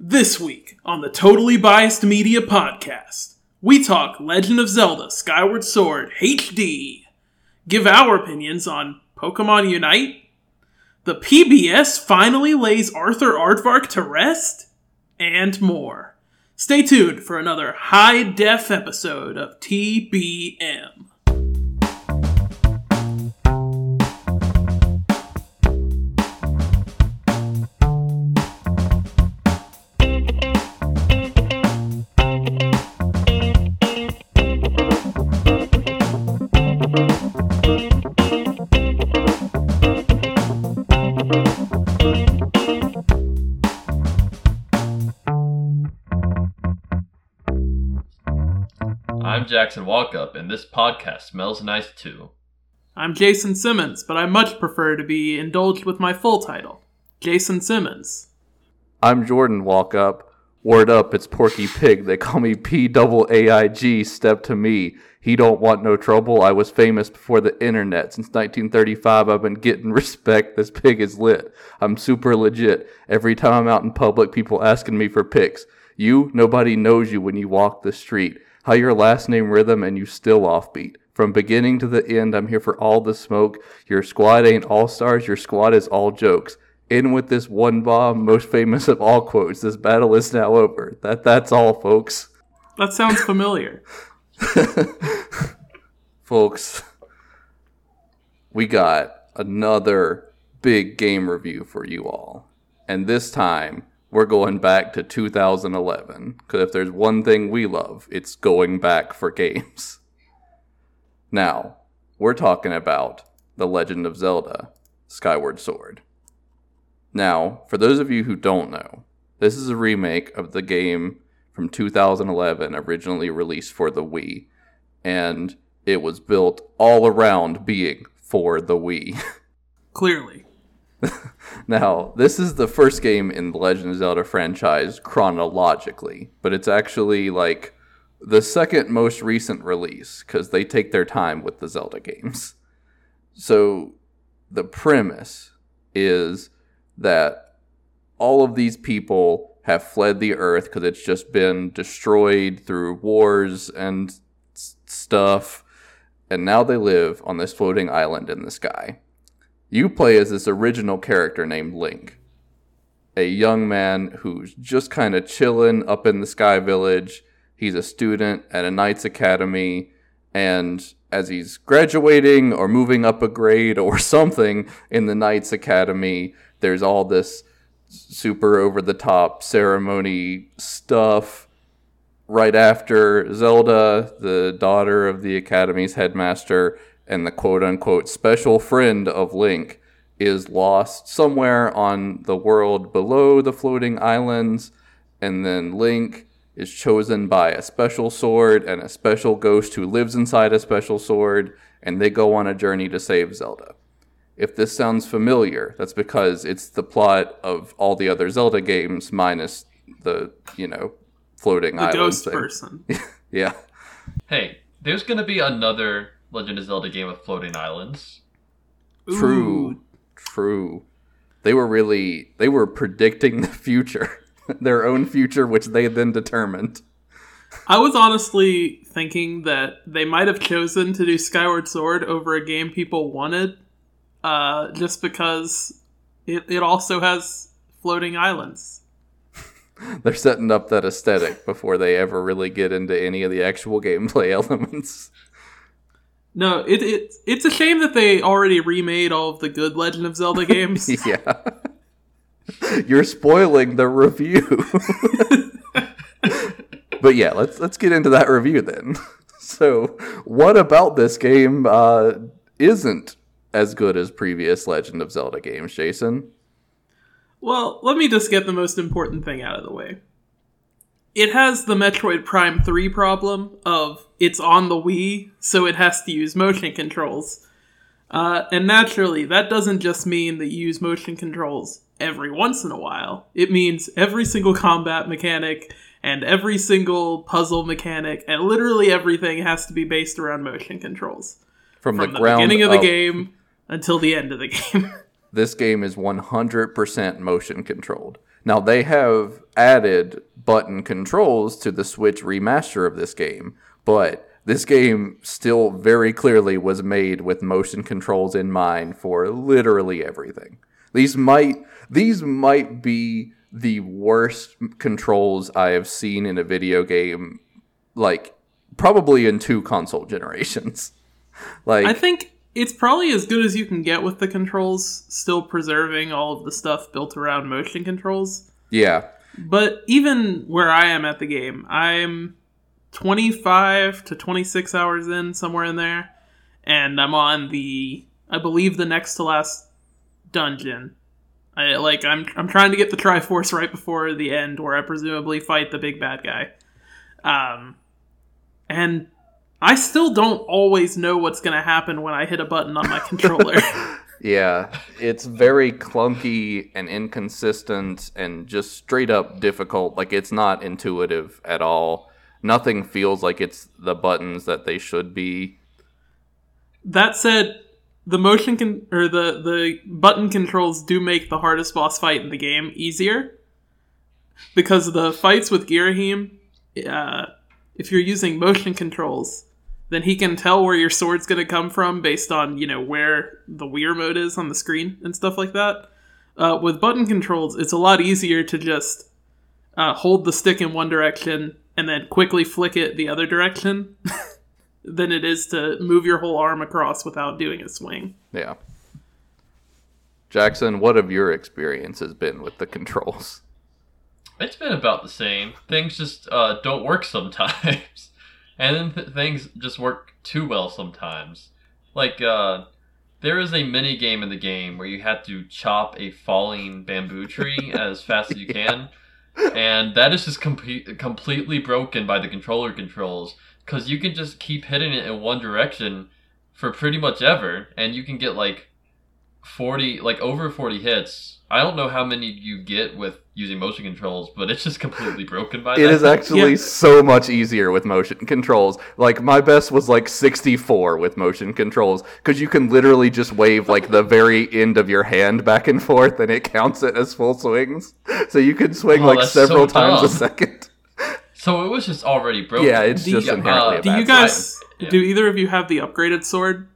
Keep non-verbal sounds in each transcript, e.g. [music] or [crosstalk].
This week on the Totally Biased Media Podcast, we talk Legend of Zelda Skyward Sword HD, give our opinions on Pokemon Unite, the PBS finally lays Arthur Aardvark to rest, and more. Stay tuned for another high def episode of TBM. Jackson Walkup, and this podcast smells nice too. I'm Jason Simmons, but I much prefer to be indulged with my full title Jason Simmons. I'm Jordan Walkup. Word up, it's Porky Pig. They call me P double A I G. Step to me. He don't want no trouble. I was famous before the internet. Since 1935, I've been getting [laughs] respect. This pig is lit. I'm super legit. Every time I'm out in public, people asking me for pics. You, nobody knows you when you walk the street. How your last name rhythm and you still offbeat. From beginning to the end, I'm here for all the smoke. Your squad ain't all stars. Your squad is all jokes. In with this one bomb, most famous of all quotes. This battle is now over. That that's all, folks. That sounds familiar. [laughs] folks, we got another big game review for you all. And this time, we're going back to 2011. Because if there's one thing we love, it's going back for games. [laughs] Now, we're talking about The Legend of Zelda Skyward Sword. Now, for those of you who don't know, this is a remake of the game from 2011, originally released for the Wii, and it was built all around being for the Wii. [laughs] Clearly. [laughs] now, this is the first game in the Legend of Zelda franchise chronologically, but it's actually like the second most recent release because they take their time with the Zelda games. [laughs] So, the premise is that all of these people have fled the earth because it's just been destroyed through wars and s- stuff, and now they live on this floating island in the sky. You play as this original character named Link, a young man who's just kind of chilling up in the Sky Village. He's a student at a Knights Academy, and as he's graduating or moving up a grade or [laughs] something in the Knights Academy, there's all this super over the top ceremony stuff. Right after Zelda, the daughter of the Academy's headmaster, and the quote unquote special friend of Link is lost somewhere on the world below the floating islands, and then Link is chosen by a special sword and a special ghost who lives inside a special sword, and they go on a journey to save Zelda. If this sounds familiar, that's because it's the plot of all the other Zelda games minus the, you know, floating The island ghost thing. person. [laughs] Yeah. Hey, there's gonna be another Legend of Zelda game with floating islands. True. True. They were really they were predicting the future. [laughs] Their own future which they then determined. I was honestly thinking that they might have chosen to do Skyward Sword over a game people wanted, uh, just because it, it also has floating islands. [laughs] They're setting up that aesthetic before they ever really get into any of the actual gameplay [laughs] elements. No, it, it it's a shame that they already remade all of the good Legend of Zelda [laughs] games. yeah. You're spoiling the review. [laughs] but yeah, let's let's get into that review then. [laughs] So, what about this game uh, isn't as good as previous Legend of Zelda games, Jason? Well, let me just get the most important thing out of the way. It has the Metroid Prime 3 problem of it's on the Wii, so it has to use motion controls. Uh, and naturally, that doesn't just mean that you use motion controls every once in a while. It means every single combat mechanic and every single puzzle mechanic and literally everything has to be based around motion controls. From, From the the beginning of the up, game until the end of the game. [laughs] this game is 100% motion controlled. Now they have added button controls to the Switch remaster of this game, but this game still very clearly was made with motion controls in mind for literally everything. These might these might be the worst controls I have seen in a video game like probably in two console [laughs] generations. like I think it's probably as good as you can get with the controls, still preserving all of the stuff built around motion controls. yeah. But even where I am at the game, I'm 25 to 26 hours in, somewhere in there, and I'm on the, I believe, the next to last dungeon. I like I'm I'm trying to get the Triforce right before the end, where I presumably fight the big bad guy. Um, and I still don't always know what's gonna happen when I hit a button on my [laughs] controller. [laughs] Yeah, it's very clunky and inconsistent and just straight up difficult. Like it's not intuitive at all. Nothing feels like it's the buttons that they should be. That said, the motion con- or the the button controls do make the hardest boss fight in the game easier because the fights with Girahim, uh, if you're using motion controls, then he can tell where your sword's going to come from based on you know where the Wiimote is on the screen and stuff like that. Uh, with button controls, it's a lot easier to just uh, hold the stick in one direction and then quickly flick it the other direction [laughs] than it is to move your whole arm across without doing a swing. Yeah. Jackson, what have your experiences been with the controls? It's been about the same. Things just uh, don't work sometimes, [laughs] and then th- things just work too well sometimes. Like uh, there is a mini game in the game where you have to chop a falling bamboo tree [laughs] as fast as you can, and that is just com- completely broken by the controller controls because you can just keep hitting it in one direction for pretty much ever, and you can get like forty, like over forty hits. I don't know how many you get with using motion controls, but it's just completely broken by [laughs] It that. is actually Yeah. so much easier with motion controls. Like my best was like 64 with motion controls because you can literally just wave like the very end of your hand back and forth, and it counts it as full swings. So you can swing Oh, like that's so several times a second. [laughs] So it was just already broken. Yeah, it's Do just you- inherently uh, a Do you guys? Yeah. Do either of you have the upgraded sword?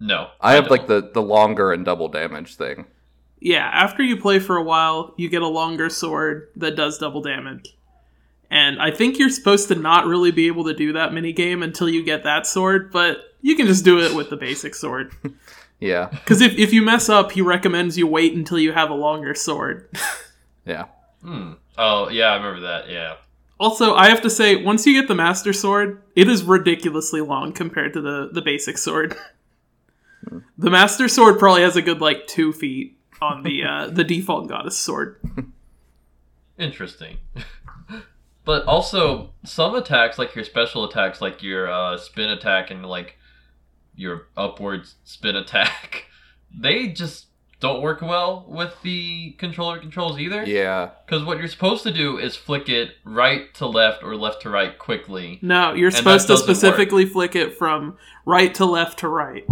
no. I have don't. like the the longer and double damage thing. Yeah. After you play for a while, you get a longer sword that does double damage. And I think you're supposed to not really be able to do that mini game until you get that sword, but you can just do it with the basic sword. [laughs] Yeah, Because if, if you mess up, he recommends you wait until you have a longer sword. [laughs] yeah. Hmm. Oh yeah, I remember that. Yeah. Also, I have to say, once you get the Master Sword, it is ridiculously long compared to the, the basic sword. the Master Sword probably has a good, like, two feet on the uh, the default Goddess Sword. Interesting. [laughs] but also some attacks, like your special attacks, like your uh, spin attack and like your upward spin attack, [laughs] they just don't work well with the controller controls either. Yeah, Because what you're supposed to do is flick it right to left or left to right quickly. No, you're supposed to doesn't work. specifically flick it from right to left to right.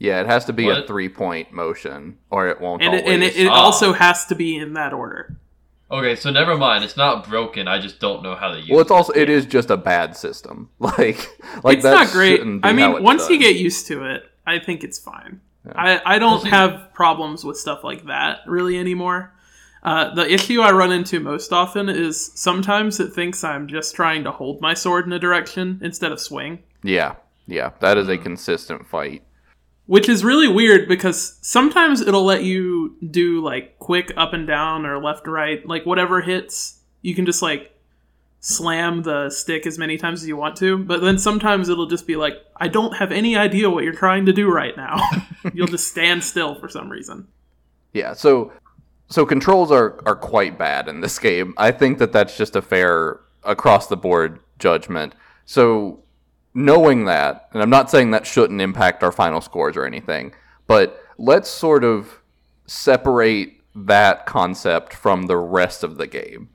Yeah. It has to be a three point motion, or it won't. And it, and it, it also has to be in that order. Okay, so never mind. It's not broken. I just don't know how to use it. Well, it's also it is just a bad system. [laughs] Like, like it's that not great. I mean, it's once you get used to it, I think it's fine. I, I don't see- have problems with stuff like that really anymore. Uh, the issue I run into most often is sometimes it thinks I'm just trying to hold my sword in a direction instead of swing, yeah, yeah, that is a Hmm. consistent fight. Which is really weird because sometimes it'll let you do like quick up and down or left right, like whatever hits, you can just like slam the stick as many times as you want to, but then sometimes it'll just be like, I don't have any idea what you're trying to do right now. [laughs] You'll just stand still for some reason. Yeah, so so controls are are quite bad in this game. I think that that's just a fair across the board judgment. So knowing that, and I'm not saying that shouldn't impact our final scores or anything, but let's sort of separate that concept from the rest of the game.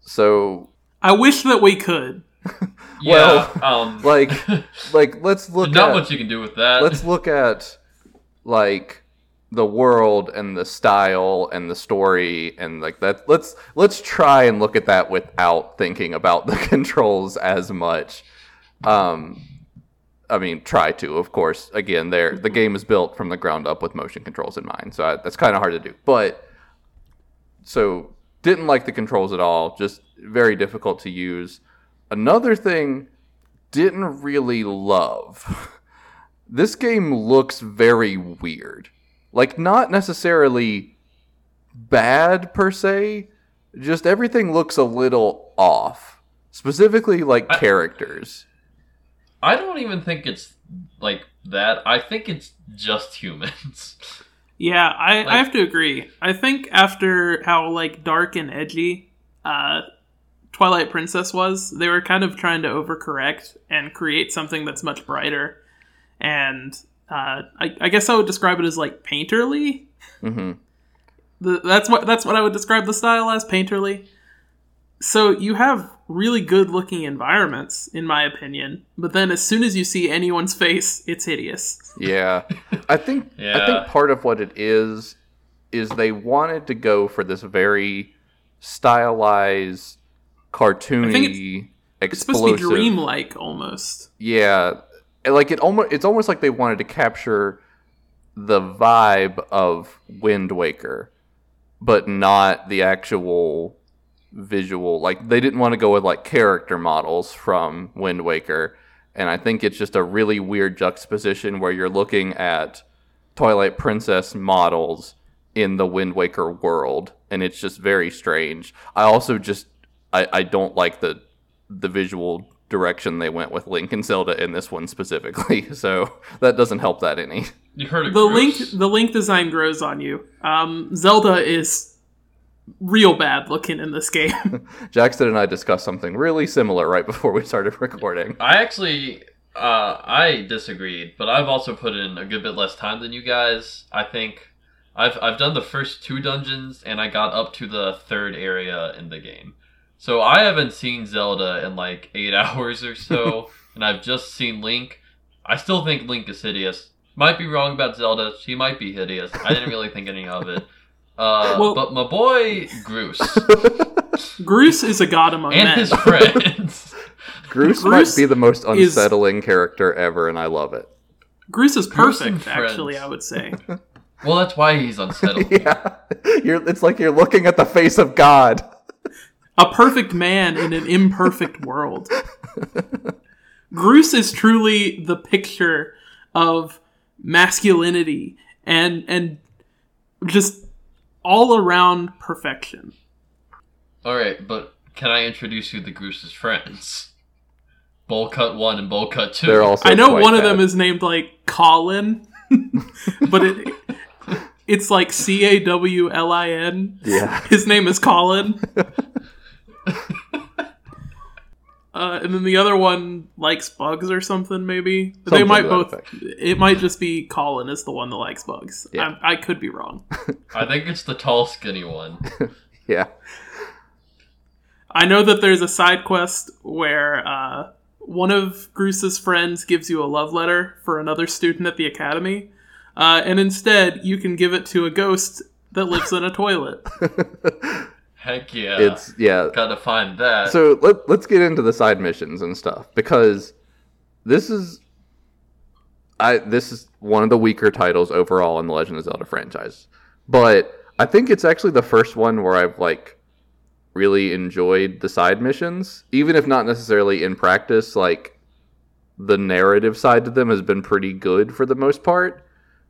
So I wish that we could. [laughs] Yeah. um, [laughs] like [laughs] like let's look not at much you can do with that. let's look at like the world and the style and the story and like that let's let's try and look at that without thinking about the controls as much um i mean try to of course. Again there the game is built from the ground up with motion controls in mind so I, that's kind of hard to do. But so didn't like the controls at all just very difficult to use. Another thing didn't really love [laughs] this game looks very weird. Like not necessarily bad per se just everything looks a little off. Specifically like I- characters I don't even think it's like that. I think it's just humans. [laughs] Yeah, I, Like- I have to agree. I think after how like dark and edgy uh, Twilight Princess was, they were kind of trying to overcorrect and create something that's much brighter. And uh, I, I guess I would describe it as like painterly. hmm The, that's what that's what I would describe the style as painterly. So you have really good looking environments, in my opinion, but then as soon as you see anyone's face, it's hideous. Yeah. I think I think part of what it is is they wanted to go for this very stylized, cartoony, It's supposed to be explosive. dreamlike almost. Yeah. Like it almost it's almost like they wanted to capture the vibe of Wind Waker, but not the actual visual. Like they didn't want to go with like character models from Wind Waker, and I think it's just a really weird juxtaposition where you're looking at Twilight Princess models in the Wind Waker world, and it's just very strange. I also just I, I don't like the the visual direction they went with Link and Zelda in this one specifically, [laughs] so that doesn't help that any. You heard it. the link the link design grows on you. Um, Zelda is real bad looking in this game. [laughs] Jackson and I discussed something really similar right before we started recording. I actually, uh, I disagreed, but I've also put in a good bit less time than you guys. I think I've I've done the first two dungeons, and I got up to the third area in the game. So I haven't seen Zelda in like eight [laughs] hours or so, and I've just seen Link. I still think Link is hideous. Might be wrong about Zelda. She might be hideous. I didn't really think any of it. [laughs] Uh, Well- but my boy Groose [laughs] Groose is a god among and men. his friends. Groose, [laughs] Groose might be the most is- unsettling character ever, and I love it. Groose is Groose and perfect, actually. friends. I would say. [laughs] Well, that's why he's unsettling. Yeah, you're, it's like you're looking at the face of God. a perfect man in an imperfect world. Groose is truly the picture of masculinity and and just all around perfection. All right, but can I introduce you to Groose's friends? Bowl cut one and bowl cut 2 They're also. I know quite one of them is named like Colin, [laughs] but it it's like C A W L I N. Yeah. His name is Colin. [laughs] Uh, and then the other one likes bugs or something, maybe. they might both. effect. It might just be Colin is the one that likes bugs. Yeah. I, I could be wrong. [laughs] I think it's the tall, skinny one. [laughs] Yeah. I know that there's a side quest where uh, one of Groose's friends gives you a love letter for another student at the academy, uh, and instead you can give it to a ghost that lives in a toilet. [laughs] Heck yeah. It's yeah. Gotta find that. So let, let's get into the side missions and stuff because this is I this is one of the weaker titles overall in the Legend of Zelda franchise. But I think it's actually the first one where I've like really enjoyed the side missions, even if not necessarily in practice like the narrative side to them has been pretty good for the most part.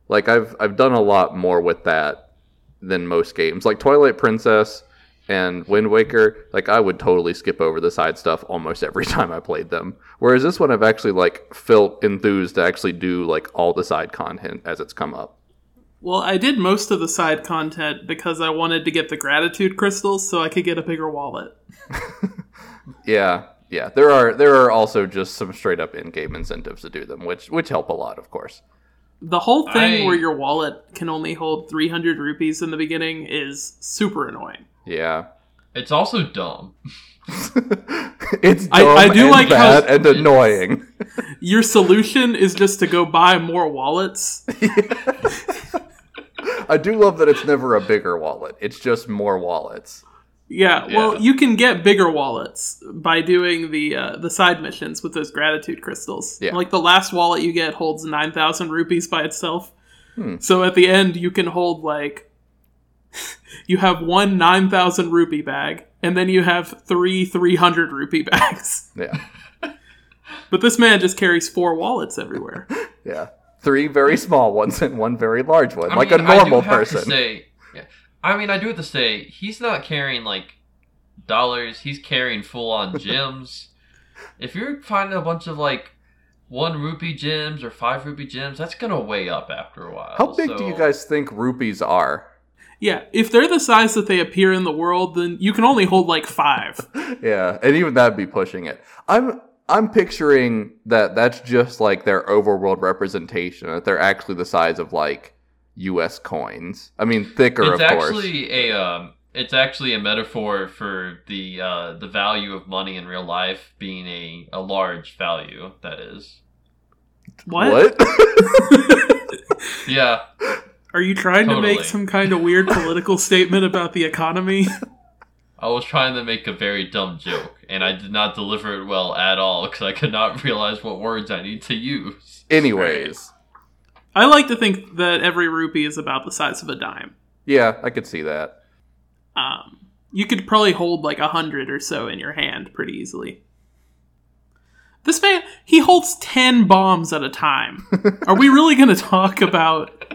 Like I've I've done a lot more with that than most games. Like Twilight Princess and Wind Waker, like I would totally skip over the side stuff almost every [laughs] time I played them. Whereas this one I've actually like felt enthused to actually do like all the side content as it's come up. well, I did most of the side content because I wanted to get the gratitude crystals so I could get a bigger wallet. [laughs] Yeah, yeah. There are there are also just some straight up in game incentives to do them, which which help a lot, of course. The whole thing I- where your wallet can only hold 300 rupees in the beginning is super annoying. Yeah. it's also dumb. [laughs] it's dumb I- I do and like how- bad and annoying. [laughs] Your solution is just to go buy more wallets. [laughs] I do love that it's never a bigger wallet. It's just more wallets. Yeah, well, Yeah. you can get bigger wallets by doing the uh, the side missions with those gratitude crystals. Yeah. Like the last wallet you get holds nine thousand rupees by itself. Hmm. So at the end, you can hold like [laughs] you have one nine thousand rupee bag, and then you have three three hundred rupee bags. [laughs] Yeah. But this man just carries four wallets everywhere. [laughs] Yeah. Three very small ones and one very large one, I like mean, a I do normal have to person. say, yeah, I mean, I do have to say, he's not carrying like dollars. He's carrying full on gems. if you're finding a bunch of like one rupee gems or five rupee gems, that's gonna weigh up after a while. How big do you guys think rupees are? Yeah, if they're the size that they appear in the world, then you can only hold like five. [laughs] Yeah, and even that'd be pushing it. I'm I'm picturing that that's just like their overworld representation. That they're actually the size of like U.S. coins. I mean, thicker, It's of course. actually a um, it's actually a metaphor for the uh, the value of money in real life being a, a large value. That is, What? [laughs] yeah. [laughs] Are you trying to make some kind of weird political statement about the economy? [laughs] I was trying to make a very dumb joke, and I did not deliver it well at all because I could not realize what words I need to use. Anyways, I like to think that every rupee is about the size of a dime. yeah, I could see that. Um, you could probably hold like a hundred or so in your hand pretty easily. This man, he holds ten bombs at a time. [laughs] Are we really going to talk about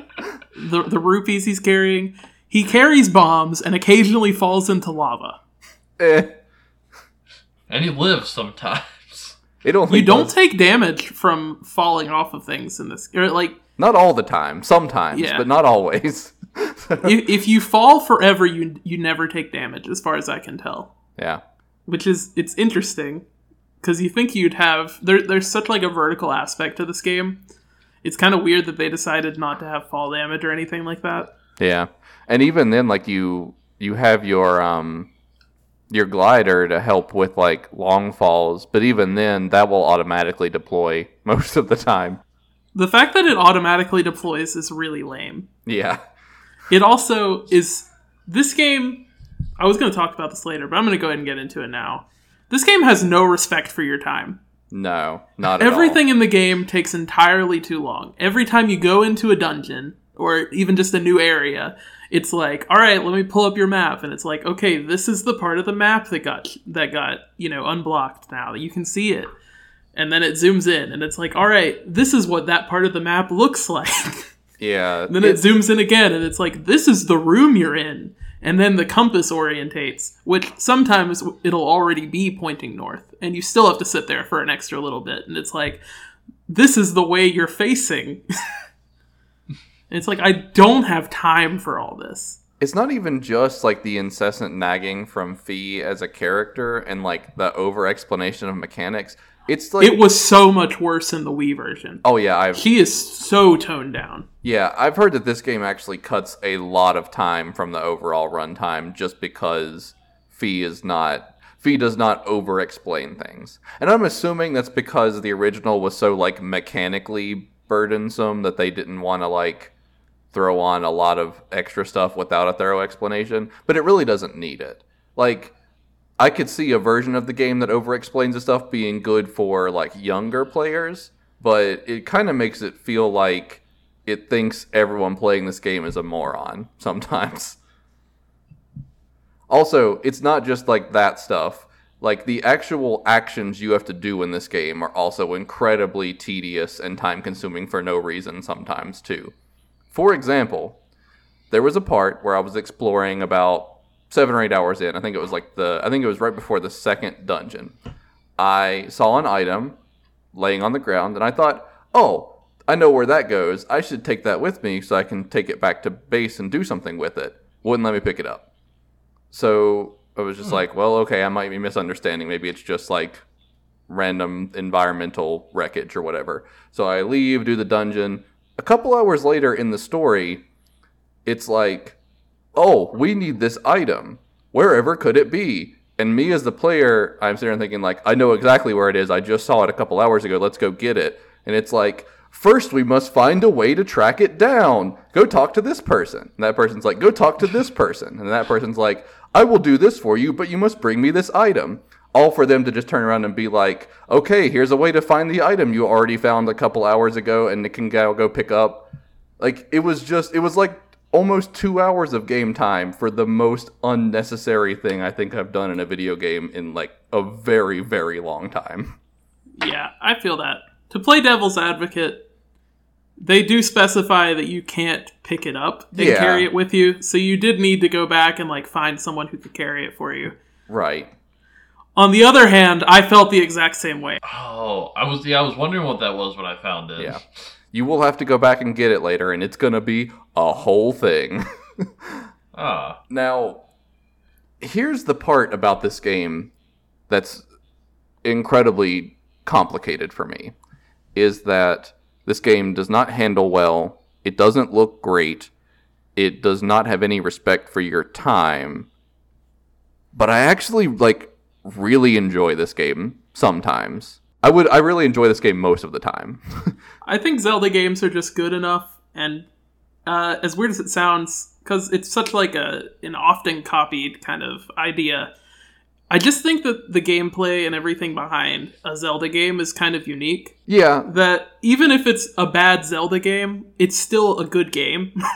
the the rupees he's carrying? He carries bombs and occasionally falls into lava. Eh, And he lives sometimes. it only You don't does- take damage from falling off of things in this. Or like not all the time. Sometimes, Yeah. but not always. [laughs] if, if you fall forever, you you never take damage, as far as I can tell. yeah, Which is it's interesting because you think you'd have there. There's such like a vertical aspect to this game. It's kind of weird that they decided not to have fall damage or anything like that. yeah, and even then, like you you have your um your glider to help with like long falls, but even then, that will automatically deploy [laughs] most of the time. The fact that it automatically deploys is really lame. Yeah, It also is this game. I was going to talk about this later, but I'm going to go ahead and get into it now. This game has no respect for your time. No, not at all. Everything in the game takes entirely too long. Every time you go into a dungeon or even just a new area, it's like, "All right, let me pull up your map." And it's like, "Okay, this is the part of the map that got that got, you know, unblocked now. That you can see it." And then it zooms in and it's like, "All right, this is what that part of the map looks [laughs] like." Yeah, then it zooms in again and it's like, "This is the room you're in." And then the compass orientates, which sometimes it'll already be pointing north, and you still have to sit there for an extra little bit. And it's like, this is the way you're facing. [laughs] It's like, I don't have time for all this. it's not even just like the incessant nagging from Fi as a character and like the over explanation of mechanics. It's like It was so much worse in the Wii version. oh yeah, I've He is so toned down. yeah I've heard that this game actually cuts a lot of time from the overall runtime just because Fi is not Fi does not over explain things, and I'm assuming that's because the original was so like mechanically burdensome that they didn't want to like throw on a lot of extra stuff without a thorough explanation, but it really doesn't need it. Like, I could see a version of the game that over explains the stuff being good for like younger players, but it kind of makes it feel like it thinks everyone playing this game is a moron [laughs] sometimes. Also, it's not just like that stuff. Like the actual actions you have to do in this game are also incredibly tedious and time consuming for no reason sometimes too. For example, there was a part where I was exploring about seven or eight hours in. I think it was like the I think it was right before the second dungeon. I saw an item laying on the ground and I thought, oh, I know where that goes. I should take that with me so I can take it back to base and do something with it. Wouldn't let me pick it up. So I was just hmm. like, well, okay, I might be misunderstanding. Maybe it's just like random environmental wreckage or whatever. So I leave, do the dungeon. A couple hours later in the story, it's like, oh, we need this item. Wherever could it be? And me as the player, I'm sitting thinking like, I know exactly where it is. I just saw it a couple hours ago. Let's go get it. And it's like, First, we must find a way to track it down. Go talk to this person. And that person's like, go talk to this person. And that person's like, I will do this for you, but you must bring me this item. All for them to just turn around and be like, okay, here's a way to find the item you already found a couple hours ago and it can go pick up. Like, it was just, it was like almost two hours of game time for the most unnecessary thing I think I've done in a video game in like a very, very long time. Yeah, I feel that. To play devil's advocate, they do specify that you can't pick it up and Yeah. carry it with you, so you did need to go back and like find someone who could carry it for you. Right. On the other hand, I felt the exact same way. Oh, I was yeah, I was wondering what that was when I found it. Yeah. You will have to go back and get it later, and it's going to be a whole thing. [laughs] Ah. Now, here's the part about this game that's incredibly complicated for me is that this game does not handle well, it doesn't look great, it does not have any respect for your time. But I actually like really enjoy this game sometimes. I would I really enjoy this game most of the time. [laughs] I think Zelda games are just good enough, and uh, as weird as it sounds, because it's such like a an often copied kind of idea. I just think that the gameplay and everything behind a Zelda game is kind of unique. yeah, That even if it's a bad Zelda game, it's still a good game. [laughs]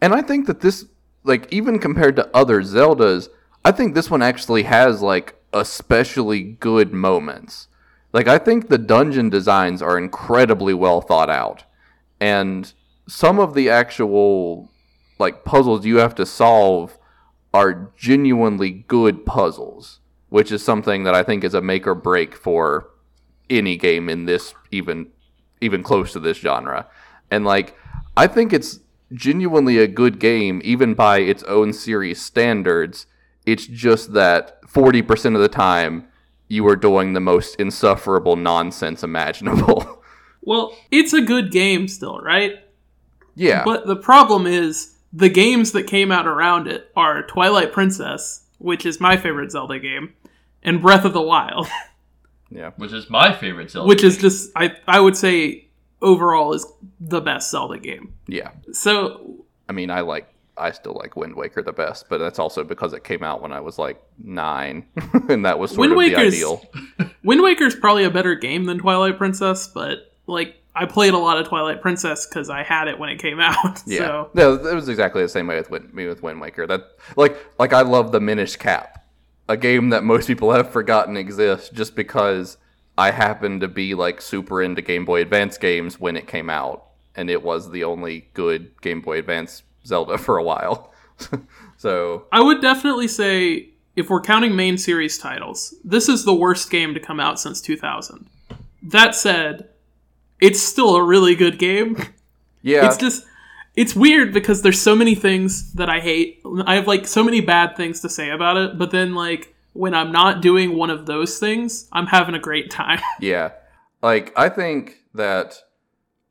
And I think that this, like, even compared to other Zeldas, I think this one actually has, like, especially good moments. Like, I think the dungeon designs are incredibly well thought out. And some of the actual, like, puzzles you have to solve are genuinely good puzzles, which is something that I think is a make or break for any game in this even even close to this genre. And like I think it's genuinely a good game even by its own series standards. It's just that 40% of the time you are doing the most insufferable nonsense imaginable. [laughs] well, it's a good game still, right? yeah. But the problem is the games that came out around it are Twilight Princess, which is my favorite Zelda game, and Breath of the Wild, [laughs] yeah. Which is my favorite Zelda. which is just I I would say overall is the best Zelda game. Yeah. So I mean, I like I still like Wind Waker the best, but that's also because it came out when I was like 9 [laughs] and that was sort Wind of the ideal. [laughs] Wind Waker's probably a better game than Twilight Princess, but like I played a lot of Twilight Princess because I had it when it came [laughs] out. Yeah, So no, it was exactly the same way with Wind, me with Wind Waker. That like like I love the Minish Cap, a game that most people have forgotten exists just because I happened to be like super into Game Boy Advance games when it came out, and it was the only good Game Boy Advance Zelda for a while. [laughs] so I would definitely say if we're counting main series titles, this is the worst game to come out since 2000. That said, it's still a really good game. yeah, It's just it's weird because there's so many things that I hate. I have like so many bad things to say about it, but then like when I'm not doing one of those things, I'm having a great time. [laughs] Yeah. Like, I think that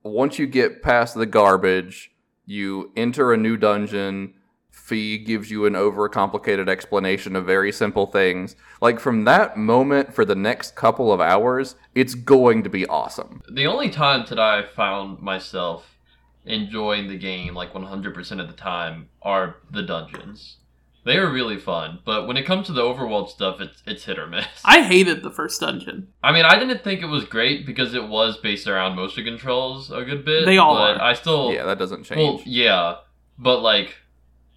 once you get past the garbage, you enter a new dungeon. Fi gives you an overcomplicated explanation of very simple things. Like, from that moment for the next couple of hours, it's going to be awesome. the only times that I found myself enjoying the game like 100% of the time are the dungeons. They are really fun, but when it comes to the overworld stuff, it's it's hit or miss. I hated the first dungeon. I mean, I didn't think it was great because it was based around motion controls a good bit. They all but are. I still Yeah, that doesn't change. well, change. yeah, but like,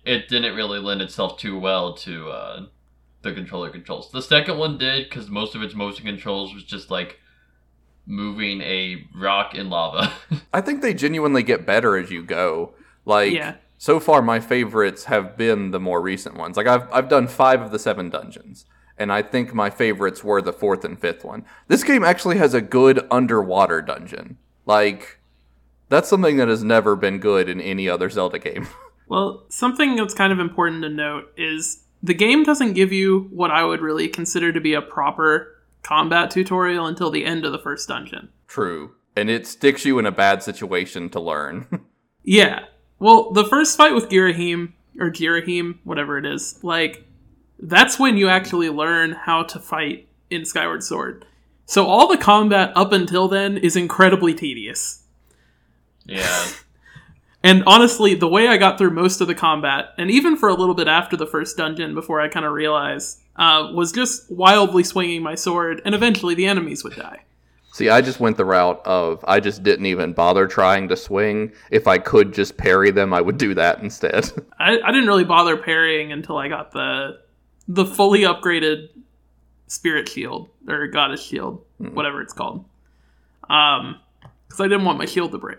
it didn't really lend itself too well to uh, the controller controls. The second one did because most of its motion controls was just like moving a rock in lava. [laughs] I think they genuinely get better as you go. Like, Yeah. So far, my favorites have been the more recent ones. Like, I've, I've done five of the seven dungeons, and I think my favorites were the fourth and fifth one. This game actually has a good underwater dungeon. Like, that's something that has never been good in any other Zelda game. [laughs] Well, something that's kind of important to note is the game doesn't give you what I would really consider to be a proper combat tutorial until the end of the first dungeon. True. And it sticks you in a bad situation to learn. [laughs] Yeah. Well, the first fight with Girahim, or Girahim, whatever it is, like, that's when you actually learn how to fight in Skyward Sword. So all the combat up until then is incredibly tedious. Yeah. [laughs] And honestly, the way I got through most of the combat, and even for a little bit after the first dungeon before I kind of realized, uh, was just wildly swinging my sword, and eventually the enemies would die. See, I just went the route of I just didn't even bother trying to swing. If I could just parry them, I would do that instead. [laughs] I, I didn't really bother parrying until I got the the fully upgraded spirit shield or goddess shield, whatever it's called. Um, because I didn't want my shield to break.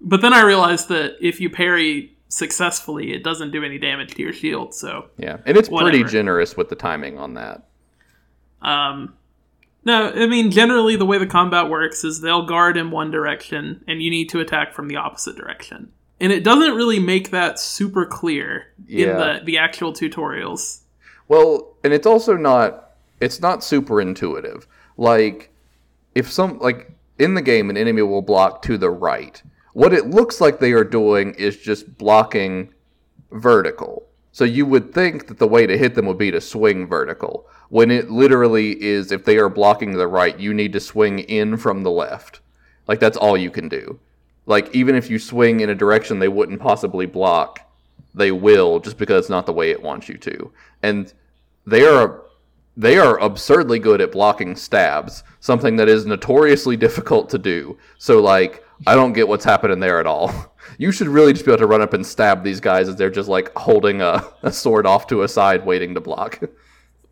But then I realized that if you parry successfully, it doesn't do any damage to your shield. So, yeah, and it's pretty generous with the timing on that. um, no, I mean generally the way the combat works is they'll guard in one direction, and you need to attack from the opposite direction. And it doesn't really make that super clear in the the actual tutorials. Well, and it's also not it's not super intuitive. Like if some like in the game an enemy will block to the right. What it looks like they are doing is just blocking vertical. So you would think that the way to hit them would be to swing vertical. When it literally is if they are blocking the right, you need to swing in from the left. Like that's all you can do. Like even if you swing in a direction they wouldn't possibly block, they will just because it's not the way it wants you to. And they are they are absurdly good at blocking stabs, something that is notoriously [laughs] difficult to do. So like I don't get what's happening there at all. [laughs] You should really just be able to run up and stab these guys as they're just like holding a, a sword off to a side waiting to block.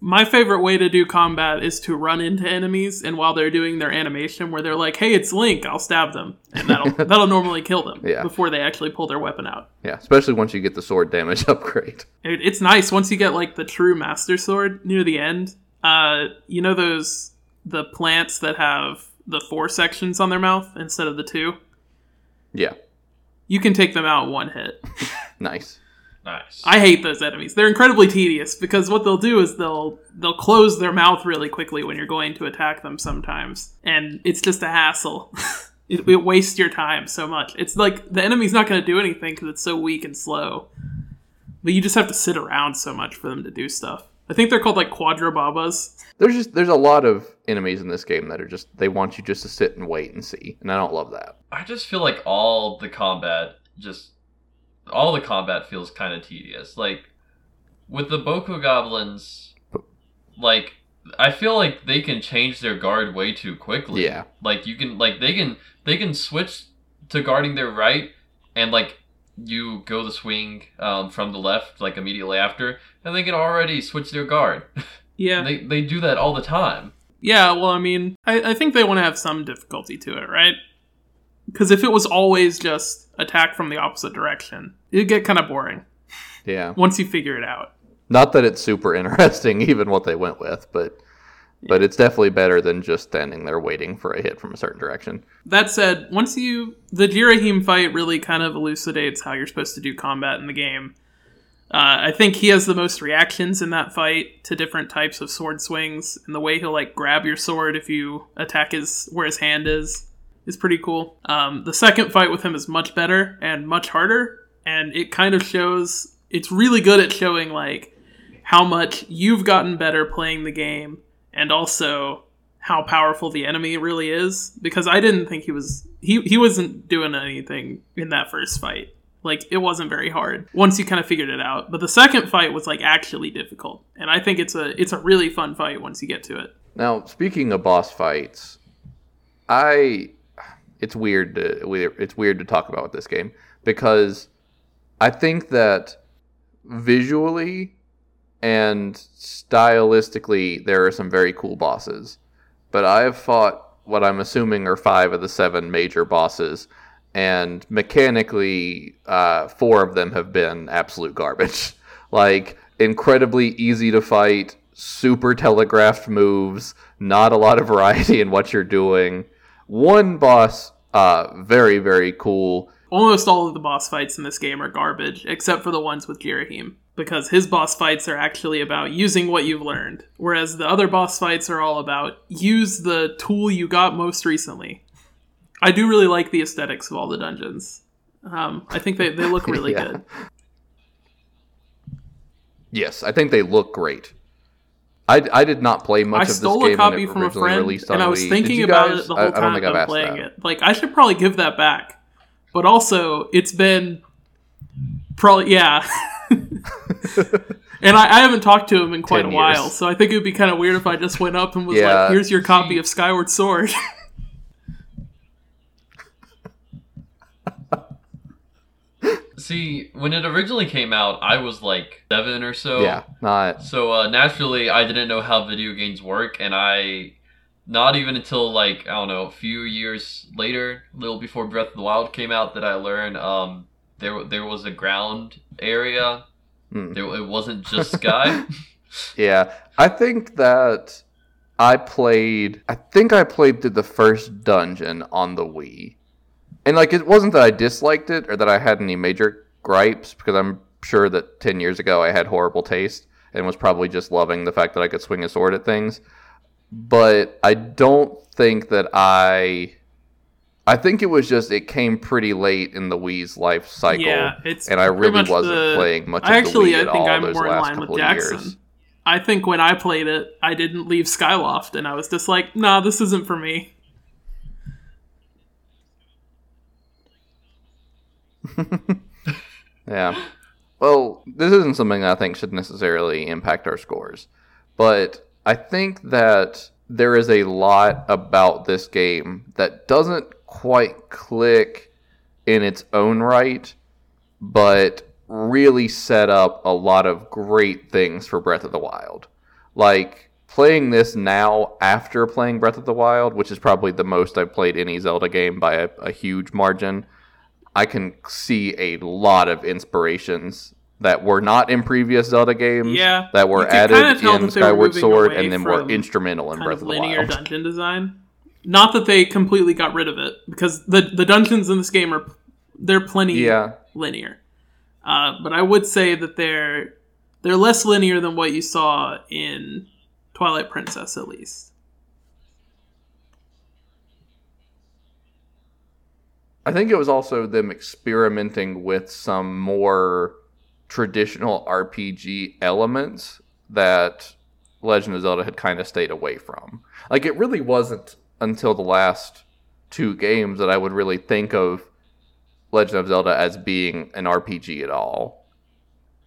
My favorite way to do combat is to run into enemies, and while they're doing their animation, where they're like, "Hey, it's Link," I'll stab them, and that'll [laughs] that'll normally kill them Yeah. before they actually pull their weapon out. yeah, especially once you get the sword damage [laughs] upgrade. It, it's nice once you get like the true Master Sword near the end. Uh, you know those the plants that have the four sections on their mouth instead of the two. Yeah, You can take them out one hit. [laughs] nice. Nice. I hate those enemies. They're incredibly tedious because what they'll do is they'll they'll close their mouth really quickly when you're going to attack them sometimes, and it's just a hassle. [laughs] it, it wastes your time so much. It's like the enemy's not going to do anything because it's so weak and slow, but you just have to sit around so much for them to do stuff. I think they're called like quadrababas. There's just there's a lot of enemies in this game that are just they want you just to sit and wait and see, and I don't love that. I just feel like all the combat just all the combat feels kind of tedious. Like with the Boku goblins, like I feel like they can change their guard way too quickly. Yeah. Like you can like they can they can switch to guarding their right and like you go the swing um, from the left like immediately after and they can already switch their guard. [laughs] Yeah, they they do that all the time. yeah. Well, I mean, I, I think they want to have some difficulty to it, right? Because if it was always just attack from the opposite direction, it'd get kind of boring Yeah, once you figure it out. not that it's super [laughs] interesting, even what they went with, but but it's definitely better than just standing there waiting for a hit from a certain direction. That said, once you the Girahim fight really kind of elucidates how you're supposed to do combat in the game. Uh, I think he has the most reactions in that fight to different types of sword swings, and the way he'll like grab your sword if you attack his where his hand is is pretty cool. Um, the second fight with him is much better and much harder, and it kind of shows. It's really good at showing like how much you've gotten better playing the game, and also how powerful the enemy really is because I didn't think he was he he wasn't doing anything in that first fight. Like it wasn't very hard once you kind of figured it out. But the second fight was like actually difficult. And I think it's a it's a really fun fight once you get to it. Now, speaking of boss fights, I it's weird to it's weird to talk about with this game because I think that visually and stylistically there are some very cool bosses. But I have fought what I'm assuming are 5 of the 7 major bosses and mechanically uh, four of them have been absolute garbage. [laughs] like incredibly easy to fight, super telegraphed moves, not a lot of variety in what you're doing. One boss, uh, very very cool. Almost all of the boss fights in this game are garbage, except for the ones with Girahim. Because his boss fights are actually about using what you've learned, whereas the other boss fights are all about use the tool you got most recently. I do really like the aesthetics of all the dungeons. Um, I think they, they look really [laughs] Yeah. good. Yes, I think they look great. I, I did not play much I of this stole game a copy when it from a originally friend, released on and I was Wii. Thinking about guys? it the I- whole I, don't time think I've I'm asked playing that. it. Like, I should probably give that back but also it's been probably yeah. [laughs] [laughs] and I, I haven't talked to him in quite a while, years. so I think it would be kind of weird if I just went up and was Yeah. like, "Here's your copy of Skyward Sword." [laughs] See, when it originally came out, I was like seven or so. yeah, not So uh, naturally, I didn't know how video games work, and I, not even until like I don't know, a few years later, a little before Breath of the Wild came out, that I learned um there there was a ground area. Hmm. There, it wasn't just [laughs] sky. Yeah, I think that I played. I think I played through the first dungeon on the Wii, and like it wasn't that I disliked it or that I had any major gripes because I'm sure that ten years ago I had horrible taste and was probably just loving the fact that I could swing a sword at things. But I don't think that I. I think it was just it came pretty late in the Wii's life cycle. yeah, it's and I really wasn't the- playing much I of the actually, I think all I'm those more in last line couple with Jackson. years. I think when I played it, I didn't leave Skyloft, and I was just like, "Nah, this isn't for me." [laughs] Yeah. Well, this isn't something I think should necessarily impact our scores, but I think that there is a lot about this game that doesn't quite click in its own right, but really set up a lot of great things for Breath of the Wild. Like playing this now after playing Breath of the Wild, which is probably the most I've played any Zelda game by a, a huge margin. I can see a lot of inspirations that were not in previous Zelda games. Yeah, That were you could kinda added in that they were Skyward Sword and then were instrumental in Breath of of the linear Wild. dungeon design. Not that they completely got rid of it, because the the dungeons in this game are they're plenty Yeah. linear. Uh, but I would say that they're they're less linear than what you saw in Twilight Princess, at least. I think it was also them experimenting with some more traditional RPG elements that Legend of Zelda had kind of stayed away from. Like it really wasn't until the last two games that I would really think of Legend of Zelda as being an RPG at all.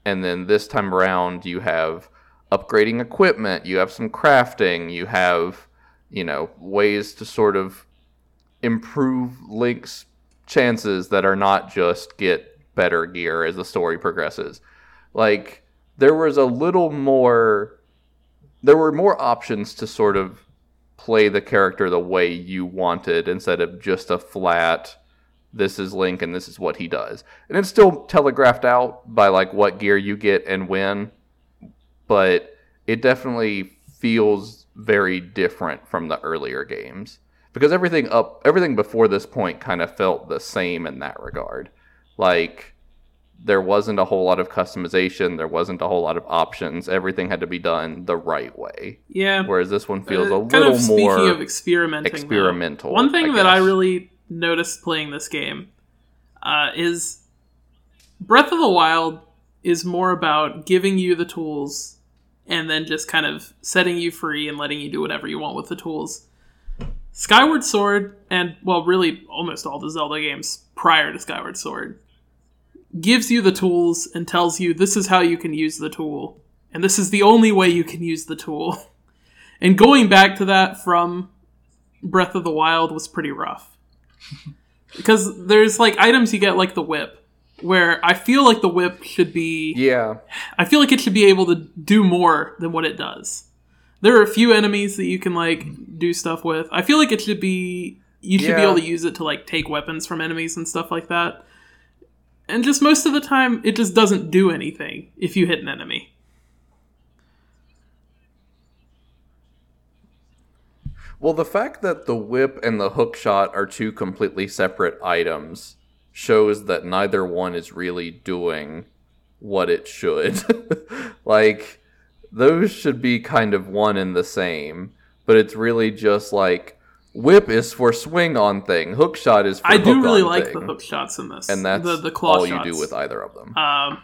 And then this time around you have upgrading equipment, you have some crafting, you have, you know, ways to sort of improve Link's chances that are not just get better gear as the story progresses. Like there was a little more there were more options to sort of play the character the way you wanted instead of just a flat this is Link and this is what he does. And it's still telegraphed out by like what gear you get and when, but it definitely feels very different from the earlier games because everything up everything before this point kind of felt the same in that regard. Like there wasn't a whole lot of customization, there wasn't a whole lot of options. Everything had to be done the right way. Yeah, Whereas this one feels Uh, a little more of experimenting. though, experimental, one thing I that I really noticed playing this game uh, is Breath of the Wild is more about giving you the tools and then just kind of setting you free and letting you do whatever you want with the tools. Skyward Sword, and well, really almost all the Zelda games prior to Skyward Sword, gives you the tools and tells you this is how you can use the tool, and this is the only way you can use the tool. [laughs] And going back to that from Breath of the Wild was pretty rough. [laughs] because there's like items you get like the whip, where I feel like the whip should be Yeah. I feel like it should be able to do more than what it does. There are a few enemies that you can like do stuff with. I feel like it should be you should be able to use it to like take weapons from enemies and stuff like that. And just most of the time it just doesn't do anything if you hit an enemy. Well, the fact that the whip and the hook shot are two completely separate items shows that neither one is really doing what it should. [laughs] like, those should be kind of one and the same, but it's really just like whip is for swing on thing, hook shot is for I do really like thing, the hook shots in this. and that's the, the claw all shots. you do with either of them. um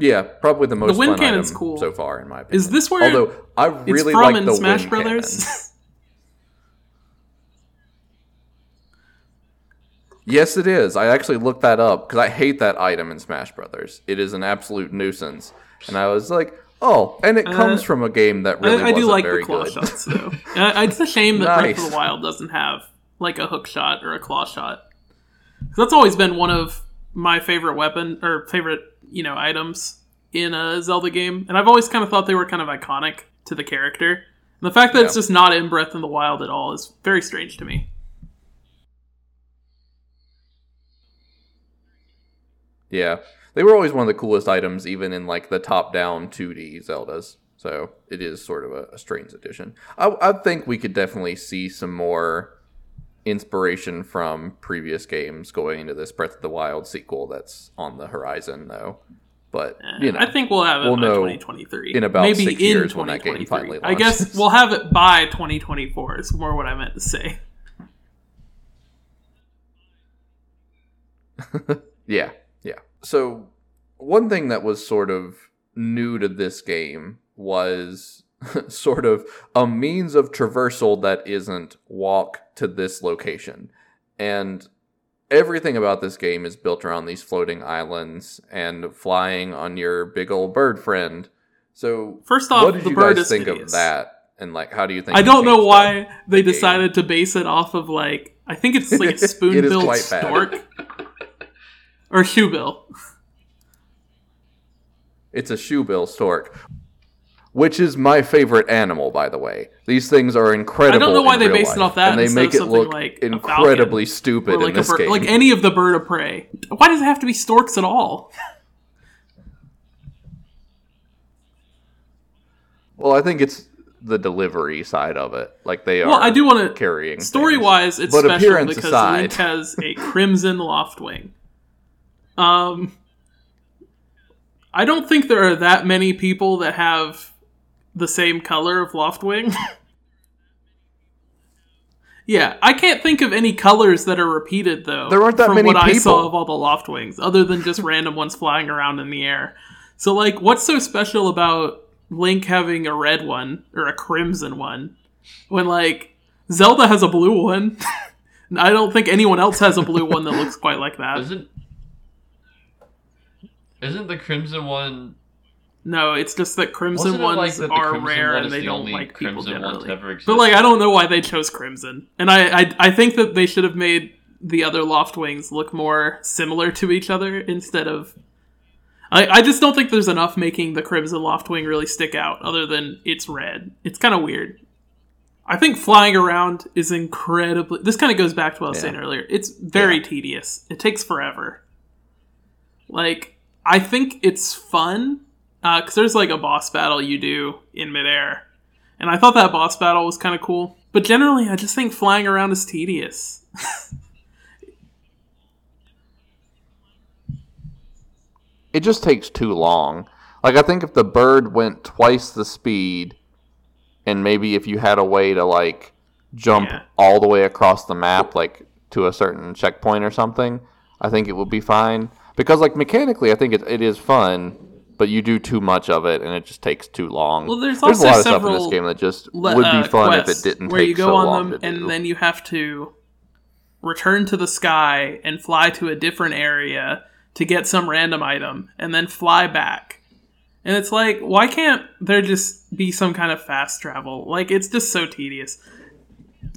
yeah, probably the most wind fun cannon's item cool. so far, in my opinion. Is this where Although I it's really from like in the Smash wind Brothers? [laughs] Yes, it is. I actually looked that up because I hate that item in Smash Brothers. It is an absolute nuisance. And I was like, oh, and it comes Uh, from a game that really I, I do like the claw good. shots though. uh, it's a shame that Breath of the Wild doesn't have like a hook shot or a claw shot. That's always been one of my favorite weapon or favorite you know items in a Zelda game, and I've always kind of thought they were kind of iconic to the character. And the fact that it's just not in Breath of the Wild at all is very strange to me. Yeah, they were always one of the coolest items, even in like the top-down 2D Zeldas. So it is sort of a, a strange addition. I, I think we could definitely see some more inspiration from previous games going into this Breath of the Wild sequel that's on the horizon, though. But Eh, you know, I think we'll have it we'll by know 2023. in about Maybe six in years when that game 2023. finally I guess we'll have it by 2024. Is more what I meant to say. [laughs] Yeah. So one thing that was sort of new to this game was [laughs] sort of a means of traversal that isn't walk to this location. And everything about this game is built around these floating islands and flying on your big old bird friend. So First off, what did the you bird guys think hideous. of that? And like how do you think I don't know why they game. decided to base it off of like I think it's like [laughs] is spoon-billed stork [laughs] or shoe bill. It's a shoe bill stork, which is my favorite animal, by the way. These things are incredible. I don't know why they based it off that and they make of it look like incredibly stupid like in this bird, game. like any of the bird of prey. Why does it have to be storks at all? well, I think it's the delivery side of it. Like they are. Well, I do want to carrying story things. wise, it's But special appearance because aside- Link has a crimson loftwing. Um, I don't think there are that many people that have the same color of loftwing. [laughs] yeah, I can't think of any colors that are repeated though. There aren't that from many what I saw people. of all the loftwings, other than just random ones flying around in the air. So, like, what's so special about Link having a red one or a crimson one when like Zelda has a blue one. [laughs] I don't think anyone else has a blue one that looks quite like that. Isn't isn't the crimson one? No, it's just that crimson Wasn't it like ones that are crimson rare one and they the don't like people crimson one to generally. ever exist? But like, I don't know why they chose crimson, and I, I I think that they should have made the other Loftwings look more similar to each other instead of. I, I just don't think there's enough making the crimson Loftwing really stick out, other than it's red. It's kind of weird. I think flying around is incredibly. This kind of goes back to what I was Yeah. saying earlier. It's very Yeah. tedious. It takes forever. Like, I think it's fun uh, because there's like a boss battle you do in midair, and I thought that boss battle was kind of cool. But generally, I just think flying around is tedious. [laughs] it just takes too long. Like I think if the bird went twice the speed, and maybe if you had a way to like jump Yeah. all the way across the map, like to a certain checkpoint or something, I think it would be fine. Because like mechanically, I think it, it is fun, but you do too much of it, and it just takes too long. Well, there's a also lot of stuff in this game that just le- would uh, be fun if it didn't where take you go so on them and do. then you have to return to the sky and fly to a different area to get some random item and then fly back. And it's like, why can't there just be some kind of fast travel? Like, it's just so tedious.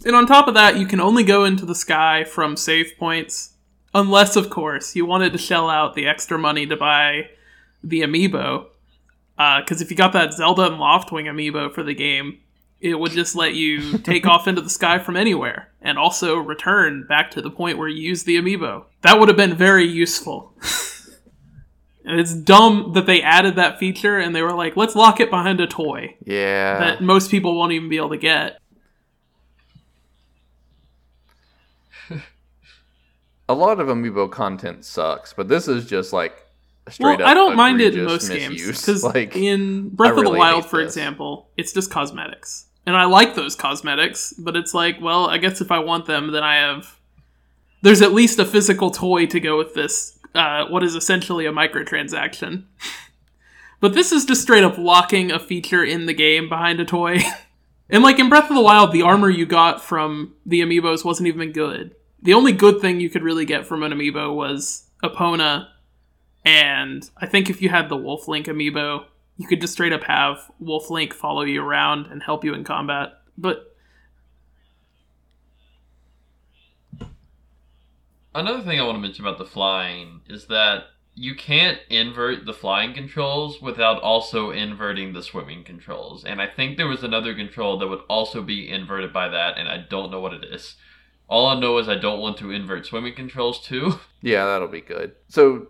And on top of that, you can only go into the sky from save points, unless, of course, you wanted to shell out the extra money to buy the amiibo. Uh, because if you got that Zelda and Loftwing amiibo for the game, it would just let you [laughs] take off into the sky from anywhere and also return back to the point where you used the amiibo. That would have been very useful. and it's dumb that they added that feature and they were like, let's lock it behind a toy yeah, that most people won't even be able to get. A lot of amiibo content sucks, but this is just like straight well, up. I don't mind it in most games misuse. because [laughs] like in Breath I of the Wild, for this. example, it's just cosmetics, and I like those cosmetics. But it's like, well, I guess if I want them, then I have. There's at least a physical toy to go with this. Uh, what is essentially a microtransaction. [laughs] but this is just straight up locking a feature in the game behind a toy. [laughs] and like in Breath of the Wild, the armor you got from the amiibos wasn't even good. The only good thing you could really get from an amiibo was Epona, and I think if you had the Wolf Link amiibo, you could just straight up have Wolf Link follow you around and help you in combat. But Another thing I want to mention about the flying is that you can't invert the flying controls without also inverting the swimming controls. And I think there was another control that would also be inverted by that, and I don't know what it is. All I know is I don't want to invert swimming controls too. [laughs] Yeah, that'll be good. So,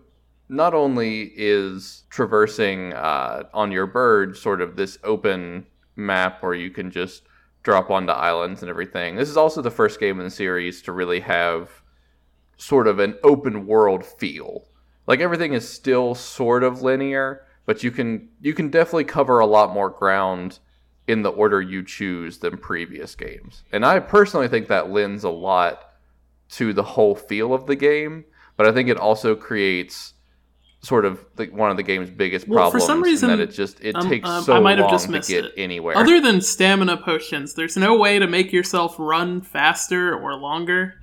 not only is traversing uh, on your bird sort of this open map where you can just drop onto islands and everything, this is also the first game in the series to really have sort of an open world feel. Like everything is still sort of linear, but you can you can definitely cover a lot more ground in the order you choose than previous games. And I personally think that lends a lot to the whole feel of the game, but I think it also creates sort of the, one of the game's biggest Well, for some reason, that it just it um, takes um, so I might have long just to get it. anywhere. other than stamina potions, there's no way to make yourself run faster or longer.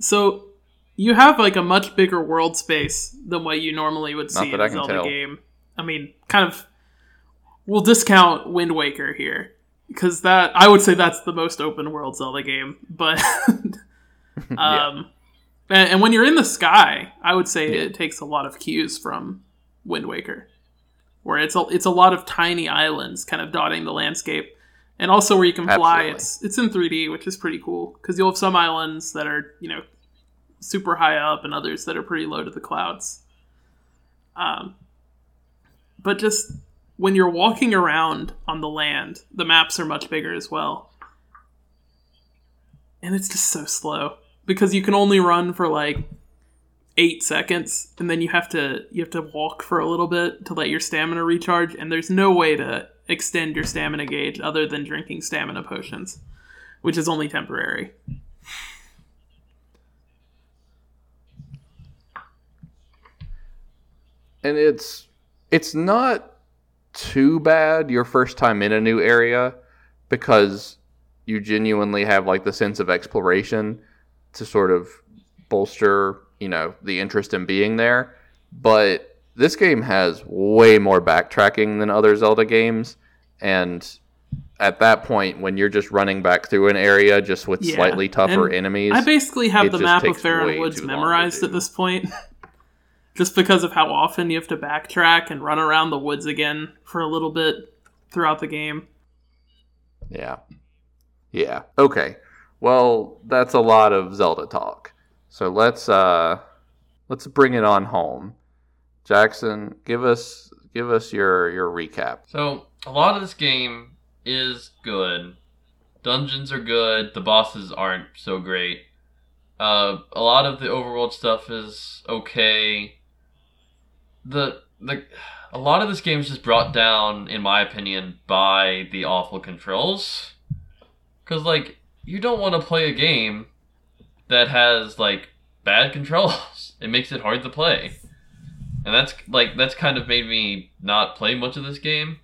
So you have like a much bigger world space than what you normally would see in a Zelda tell. game. I mean, kind of. We'll discount Wind Waker here because that I would say that's the most open world Zelda game. But [laughs] [laughs] um, and, and when you're in the sky, I would say Yeah. it takes a lot of cues from Wind Waker, where it's a, it's a lot of tiny islands kind of dotting the landscape, and also where you can fly. Absolutely. It's it's in 3D, which is pretty cool because you'll have some islands that are you know super high up and others that are pretty low to the clouds. Um, but just when you're walking around on the land, the maps are much bigger as well. And it's just so slow because you can only run for like 8 seconds and then you have to you have to walk for a little bit to let your stamina recharge and there's no way to extend your stamina gauge other than drinking stamina potions, which is only temporary. and it's it's not too bad your first time in a new area because you genuinely have like the sense of exploration to sort of bolster you know the interest in being there. But this game has way more backtracking than other zelda games. And at that point when you're just running back through an area just with Yeah, slightly tougher and enemies I basically have the map of Faron Woods too long to memorized at this point. [laughs] Just because of how often you have to backtrack and run around the woods again for a little bit throughout the game. Yeah. Yeah. Okay. Well, that's a lot of Zelda talk. So let's uh let's bring it on home. Jackson, give us give us your your recap. So a lot of this game is good. Dungeons are good. The bosses aren't so great. Uh, a lot of the overworld stuff is okay. The the a lot of this game is just brought down, in my opinion, by the awful controls. Cause like you don't want to play a game that has like bad [laughs] controls. It makes it hard to play. And that's like that's kind of made me not play much of this game.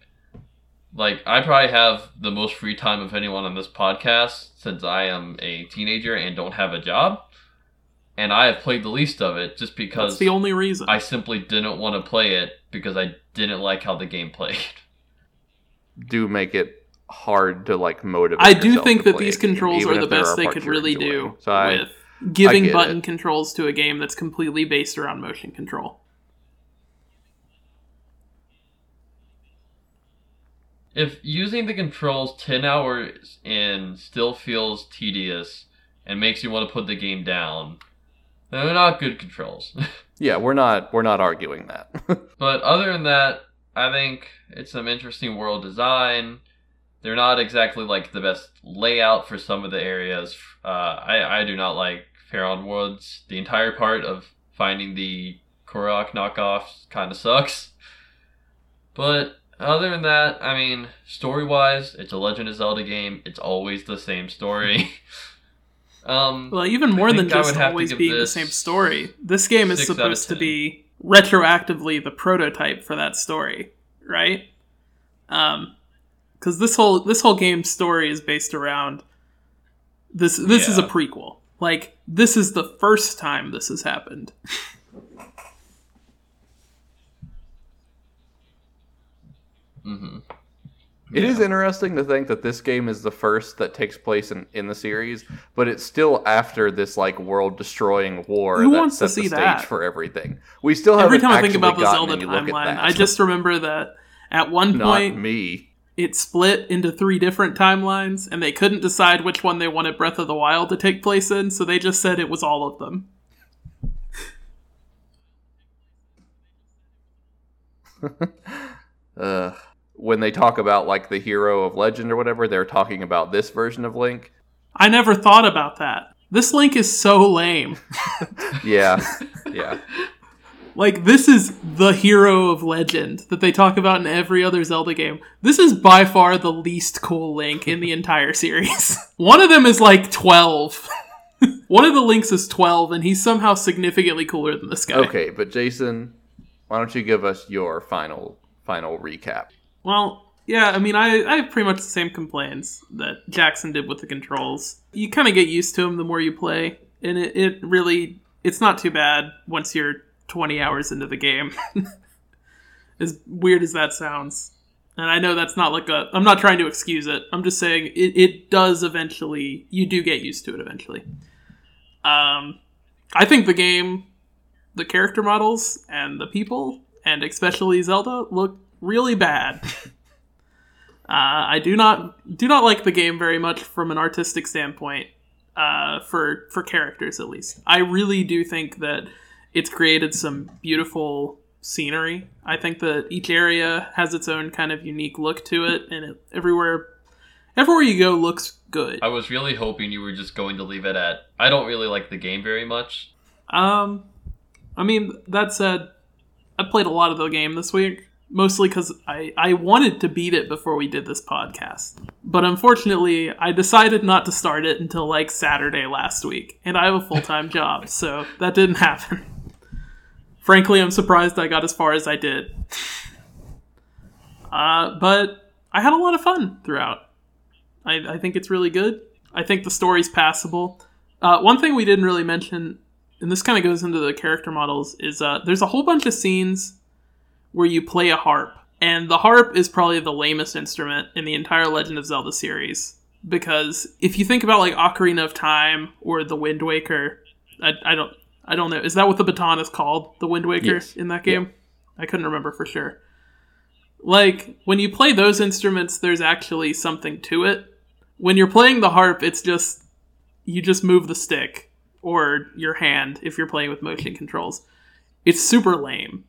Like I probably have the most free time of anyone on this podcast since I am a teenager and don't have a job. And I have played the least of it just because That's because the only reason. I simply didn't want to play it because I didn't like how the game played. [laughs] Do make it hard to like motivate. I do think to that these a game, controls are the if there best they could really do. So I, with giving button it. controls to a game that's completely based around motion control. If using the controls 10 hours in still feels tedious and makes you want to put the game down, then they're not good controls. [laughs] yeah, we're not we're not arguing that. [laughs] But other than that, I think it's some interesting world design. They're not exactly like the best layout for some of the areas. Uh, I I do not like Faron Woods. The entire part of finding the Korok knockoffs kind of sucks. But other than that, I mean, story wise, it's a Legend of Zelda game. It's always the same story. [laughs] um, Well, even more than think I would just always being the same story, this game is six out of supposed to be retroactively the prototype for that story, right? Um, because this whole this whole game's story is based around this. This is a prequel. Like, this is the first time this has happened. hmm It is interesting to think that this game is the first that takes place in, in the series, but it's still after this like world destroying war Who that wants to set the see stage that? for everything. We still Every haven't time I think about the Zelda any look at timeline. I just remember that at one not point me. it split into three different timelines, and they couldn't decide which one they wanted Breath of the Wild to take place in, so they just said it was all of them. [laughs] Uh, when they talk about like the hero of legend or whatever, they're talking about this version of Link. I never thought about that. This Link is so lame. [laughs] Yeah, [laughs] yeah. Like, this is the hero of legend that they talk about in every other Zelda game. This is by far the least cool Link in the entire series. [laughs] One of them is like 12. One of the Links is 12, and he's somehow significantly cooler than this guy. Okay, but Jason, why don't you give us your final final recap? Well, yeah, I mean, I, I have pretty much the same complaints that Jackson did with the controls. You kind of get used to them the more you play, and it, it really, it's not too bad once you're 20 hours into the game. [laughs] as weird as that sounds. And I know that's not like a, I'm not trying to excuse it. I'm just saying it, it does eventually, you do get used to it eventually. Um, I think the game, the character models, and the people, and especially Zelda, look really bad. Uh, I do not do not like the game very much from an artistic standpoint. Uh, for for characters at least, I really do think that it's created some beautiful scenery. I think that each area has its own kind of unique look to it, and it, everywhere everywhere you go looks good. I was really hoping you were just going to leave it at I don't really like the game very much. Um, I mean that said, I played a lot of the game this week, mostly because I I wanted to beat it before we did this podcast, but unfortunately I decided not to start it until like Saturday last week, and I have a full time [laughs] job, so that didn't happen. Frankly, I'm surprised I got as far as I did. Uh, but I had a lot of fun throughout. I, I think it's really good. I think the story's passable. Uh, one thing we didn't really mention, and this kind of goes into the character models, is uh, there's a whole bunch of scenes where you play a harp, and the harp is probably the lamest instrument in the entire Legend of Zelda series. Because if you think about like Ocarina of Time or the Wind Waker, I, I don't I don't know. Is that what the baton is called? The Wind Waker Yes. in that game? I couldn't remember for sure. Like when you play those instruments, there's actually something to it. When you're playing the harp, it's just you just move the stick or your hand if you're playing with motion controls. It's super lame.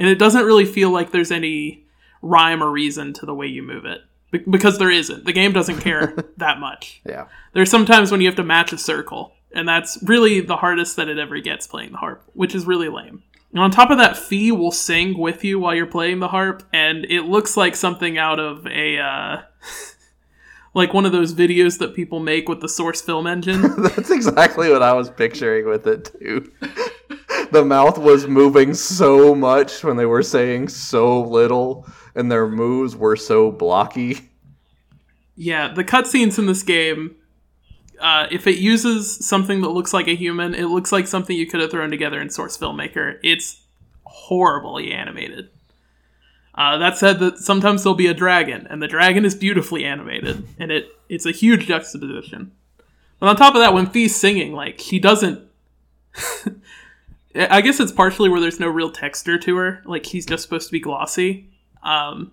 And it doesn't really feel like there's any rhyme or reason to the way you move it. Be- because there isn't. The game doesn't care [laughs] that much. Yeah. There's sometimes when you have to match a circle, and that's really the hardest that it ever gets playing the harp, which is really lame. And on top of that, Fi will sing with you while you're playing the harp, and it looks like something out of a uh, [laughs] like one of those videos that people make with the source film engine. [laughs] That's exactly what I was picturing with it too. The mouth was moving so much when they were saying so little, and their moves were so blocky. yeah, the cutscenes in this game. Uh, if it uses something that looks like a human, it looks like something you could have thrown together in Source Filmmaker. It's horribly animated. Uh, that said, that sometimes there'll be a dragon, and the dragon is beautifully animated, and it it's a huge juxtaposition. But on top of that, when Fi's singing, like she doesn't. [laughs] I guess it's partially where there's no real texture to her. Like she's just supposed to be glossy. Um,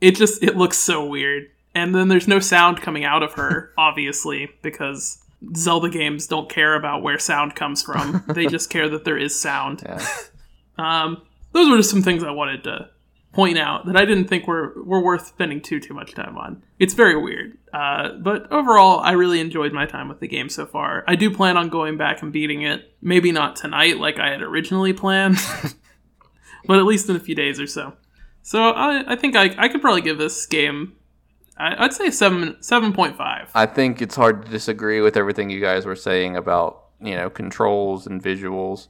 it just it looks so weird, and then there's no sound coming out of her, [laughs] obviously, because Zelda games don't care about where sound comes from. they just [laughs] care that there is sound. Yeah. Um, those were just some things I wanted to point out that I didn't think were were worth spending too too much time on. It's very weird, uh, but overall, I really enjoyed my time with the game so far. I do plan on going back and beating it. Maybe not tonight, like I had originally planned, [laughs] but at least in a few days or so. So I, I think I, I could probably give this game, I, I'd say seven seven point five. I think it's hard to disagree with everything you guys were saying about, you know, controls and visuals.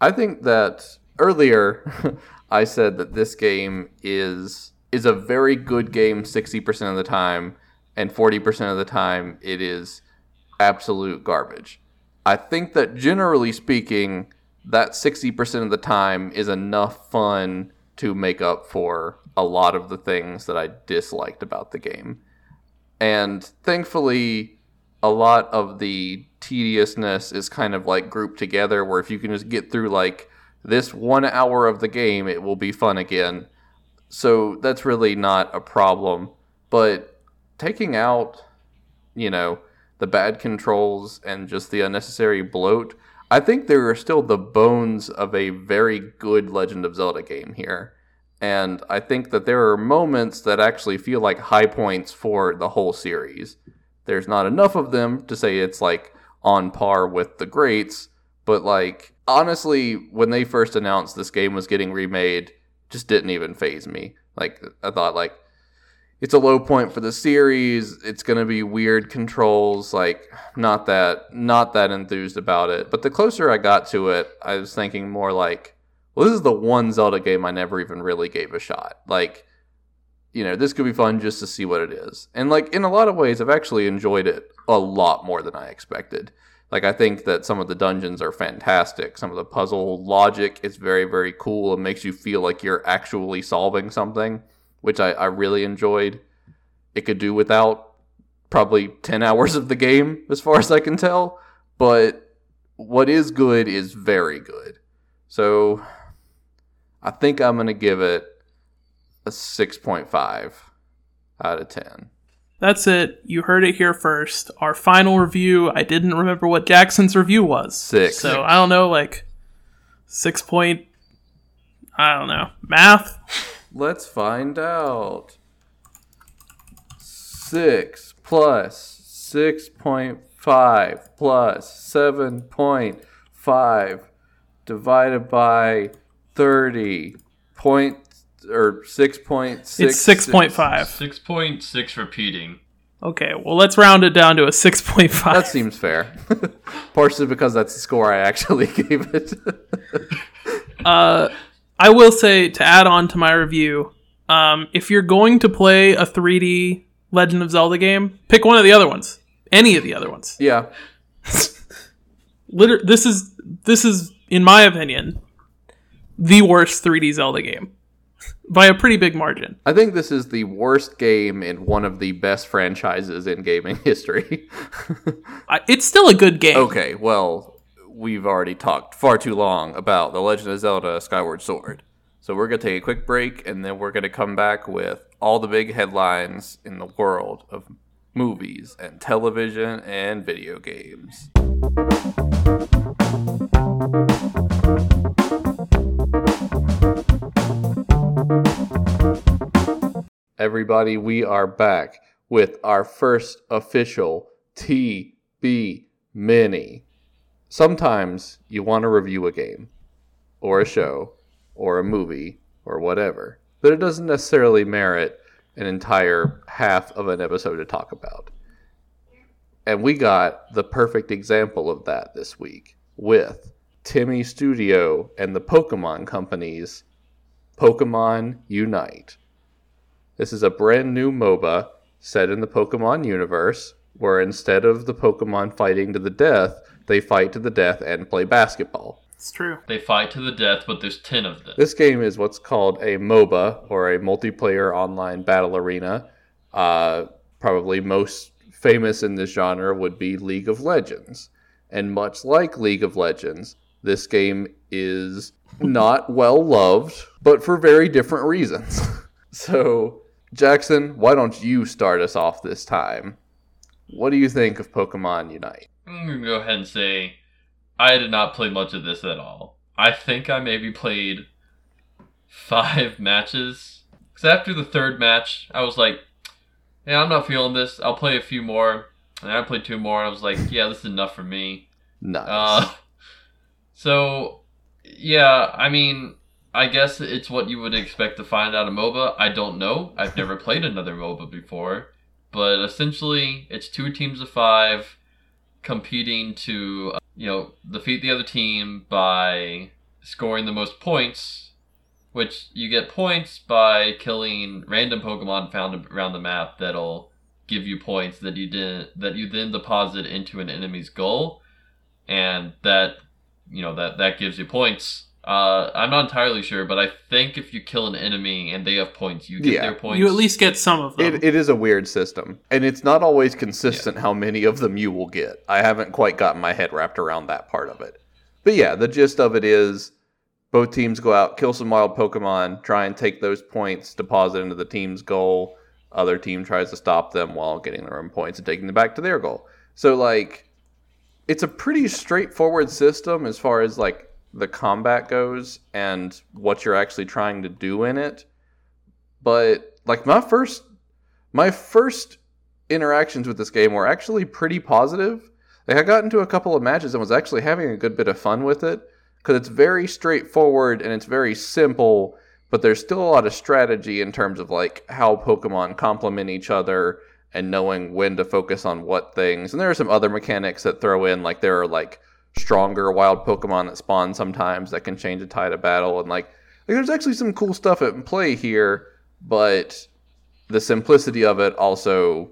I think that earlier [laughs] I said that this game is is a very good game 60% of the time and 40% of the time it is absolute garbage. I think that generally speaking, that 60% of the time is enough fun to make up for a lot of the things that I disliked about the game. And thankfully, a lot of the tediousness is kind of like grouped together where if you can just get through like this one hour of the game, it will be fun again. So that's really not a problem. But taking out, you know, the bad controls and just the unnecessary bloat, I think there are still the bones of a very good Legend of Zelda game here. And I think that there are moments that actually feel like high points for the whole series. There's not enough of them to say it's like on par with the greats, but like honestly, when they first announced this game was getting remade, just didn't even faze me. Like I thought like it's a low point for the series. It's going to be weird controls, like not that not that enthused about it. But the closer I got to it, I was thinking more like, well, this is the one Zelda game I never even really gave a shot. Like you know, this could be fun just to see what it is. And like in a lot of ways, I've actually enjoyed it a lot more than I expected. Like I think that some of the dungeons are fantastic. Some of the puzzle logic is very, very cool and makes you feel like you're actually solving something, which I, I really enjoyed. It could do without probably 10 [laughs] hours of the game, as far as I can tell. But what is good is very good. So I think I'm going to give it a 6.5 out of 10. That's it. You heard it here first. Our final review. I didn't remember what Jackson's review was. Six. So I don't know, like six point. I don't know math. Let's find out. 6 plus 6.5 plus 7.5 divided by 30 point or 6.6 It's six point five. 6.6 repeating. Okay, well let's round it down to a 6.5 That seems fair. [laughs] Partially because that's the score I actually [laughs] gave it. [laughs] Uh, I will say to add on to my review, um, if you're going to play a 3D Legend of Zelda game, pick one of the other ones. Any of the other ones. yeah. Liter- this is this is in my opinion the worst 3D Zelda game by a pretty big margin. I think this is the worst game in one of the best franchises in gaming [laughs] history. I, it's still a good game. okay, well, we've already talked far too long about The Legend of Zelda Skyward Sword. So we're going to take a quick break and then we're going to come back with all the big headlines in the world of movies and television and video games. Everybody, we are back with our first official TB Mini. Sometimes you want to review a game, or a show, or a movie, or whatever, but it doesn't necessarily merit an entire half of an episode to talk about. And we got the perfect example of that this week with TiMi Studio and the Pokemon Company's Pokemon Unite. This is a brand new MOBA set in the Pokemon universe, where instead of the Pokemon fighting to the death, they fight to the death and play basketball. It's true. They fight to the death, but there's 10 of them. This game is what's called a MOBA, or a multiplayer online battle arena. Uh, probably most famous in this genre would be League of Legends. And much like League of Legends, this game is not well loved, but for very different reasons. [laughs] so, Jackson, why don't you start us off this time? What do you think of Pokemon Unite? I'm gonna go ahead and say I did not play much of this at all. I think I maybe played five [laughs] matches. Because after the third match, I was like, yeah, I'm not feeling this. I'll play a few more. And I played two more, and I was like, yeah, this is enough for me. Nice. Uh, [laughs] so, yeah, I mean, I guess it's what you would expect to find out of MOBA. I don't know. I've never played another MOBA before. But essentially, it's two teams of five competing to, uh, you know, defeat the other team by scoring the most points, which you get points by killing random Pokemon found around the map that'll give you points that you didn't that you then deposit into an enemy's goal, and that you know that that gives you points. Uh, I'm not entirely sure, but I think if you kill an enemy and they have points, you get Yeah. their points. You at least get some of them. It, it is a weird system, and it's not always consistent how many of them you will get. I haven't quite gotten my head wrapped around that part of it. But yeah, the gist of it is both teams go out, kill some wild Pokemon, try and take those points, deposit into the team's goal. Other team tries to stop them while getting their own points and taking them back to their goal. So like, it's a pretty straightforward system as far as like the combat goes and what you're actually trying to do in it. But like my first my first interactions with this game were actually pretty positive. Like I got into a couple of matches and was actually having a good bit of fun with it because it's very straightforward and it's very simple, but there's still a lot of strategy in terms of like how Pokemon complement each other and knowing when to focus on what things. And there are some other mechanics that throw in like there are like stronger wild Pokemon that spawn sometimes that can change the tide of battle and like, like there's actually some cool stuff at play here, but the simplicity of it also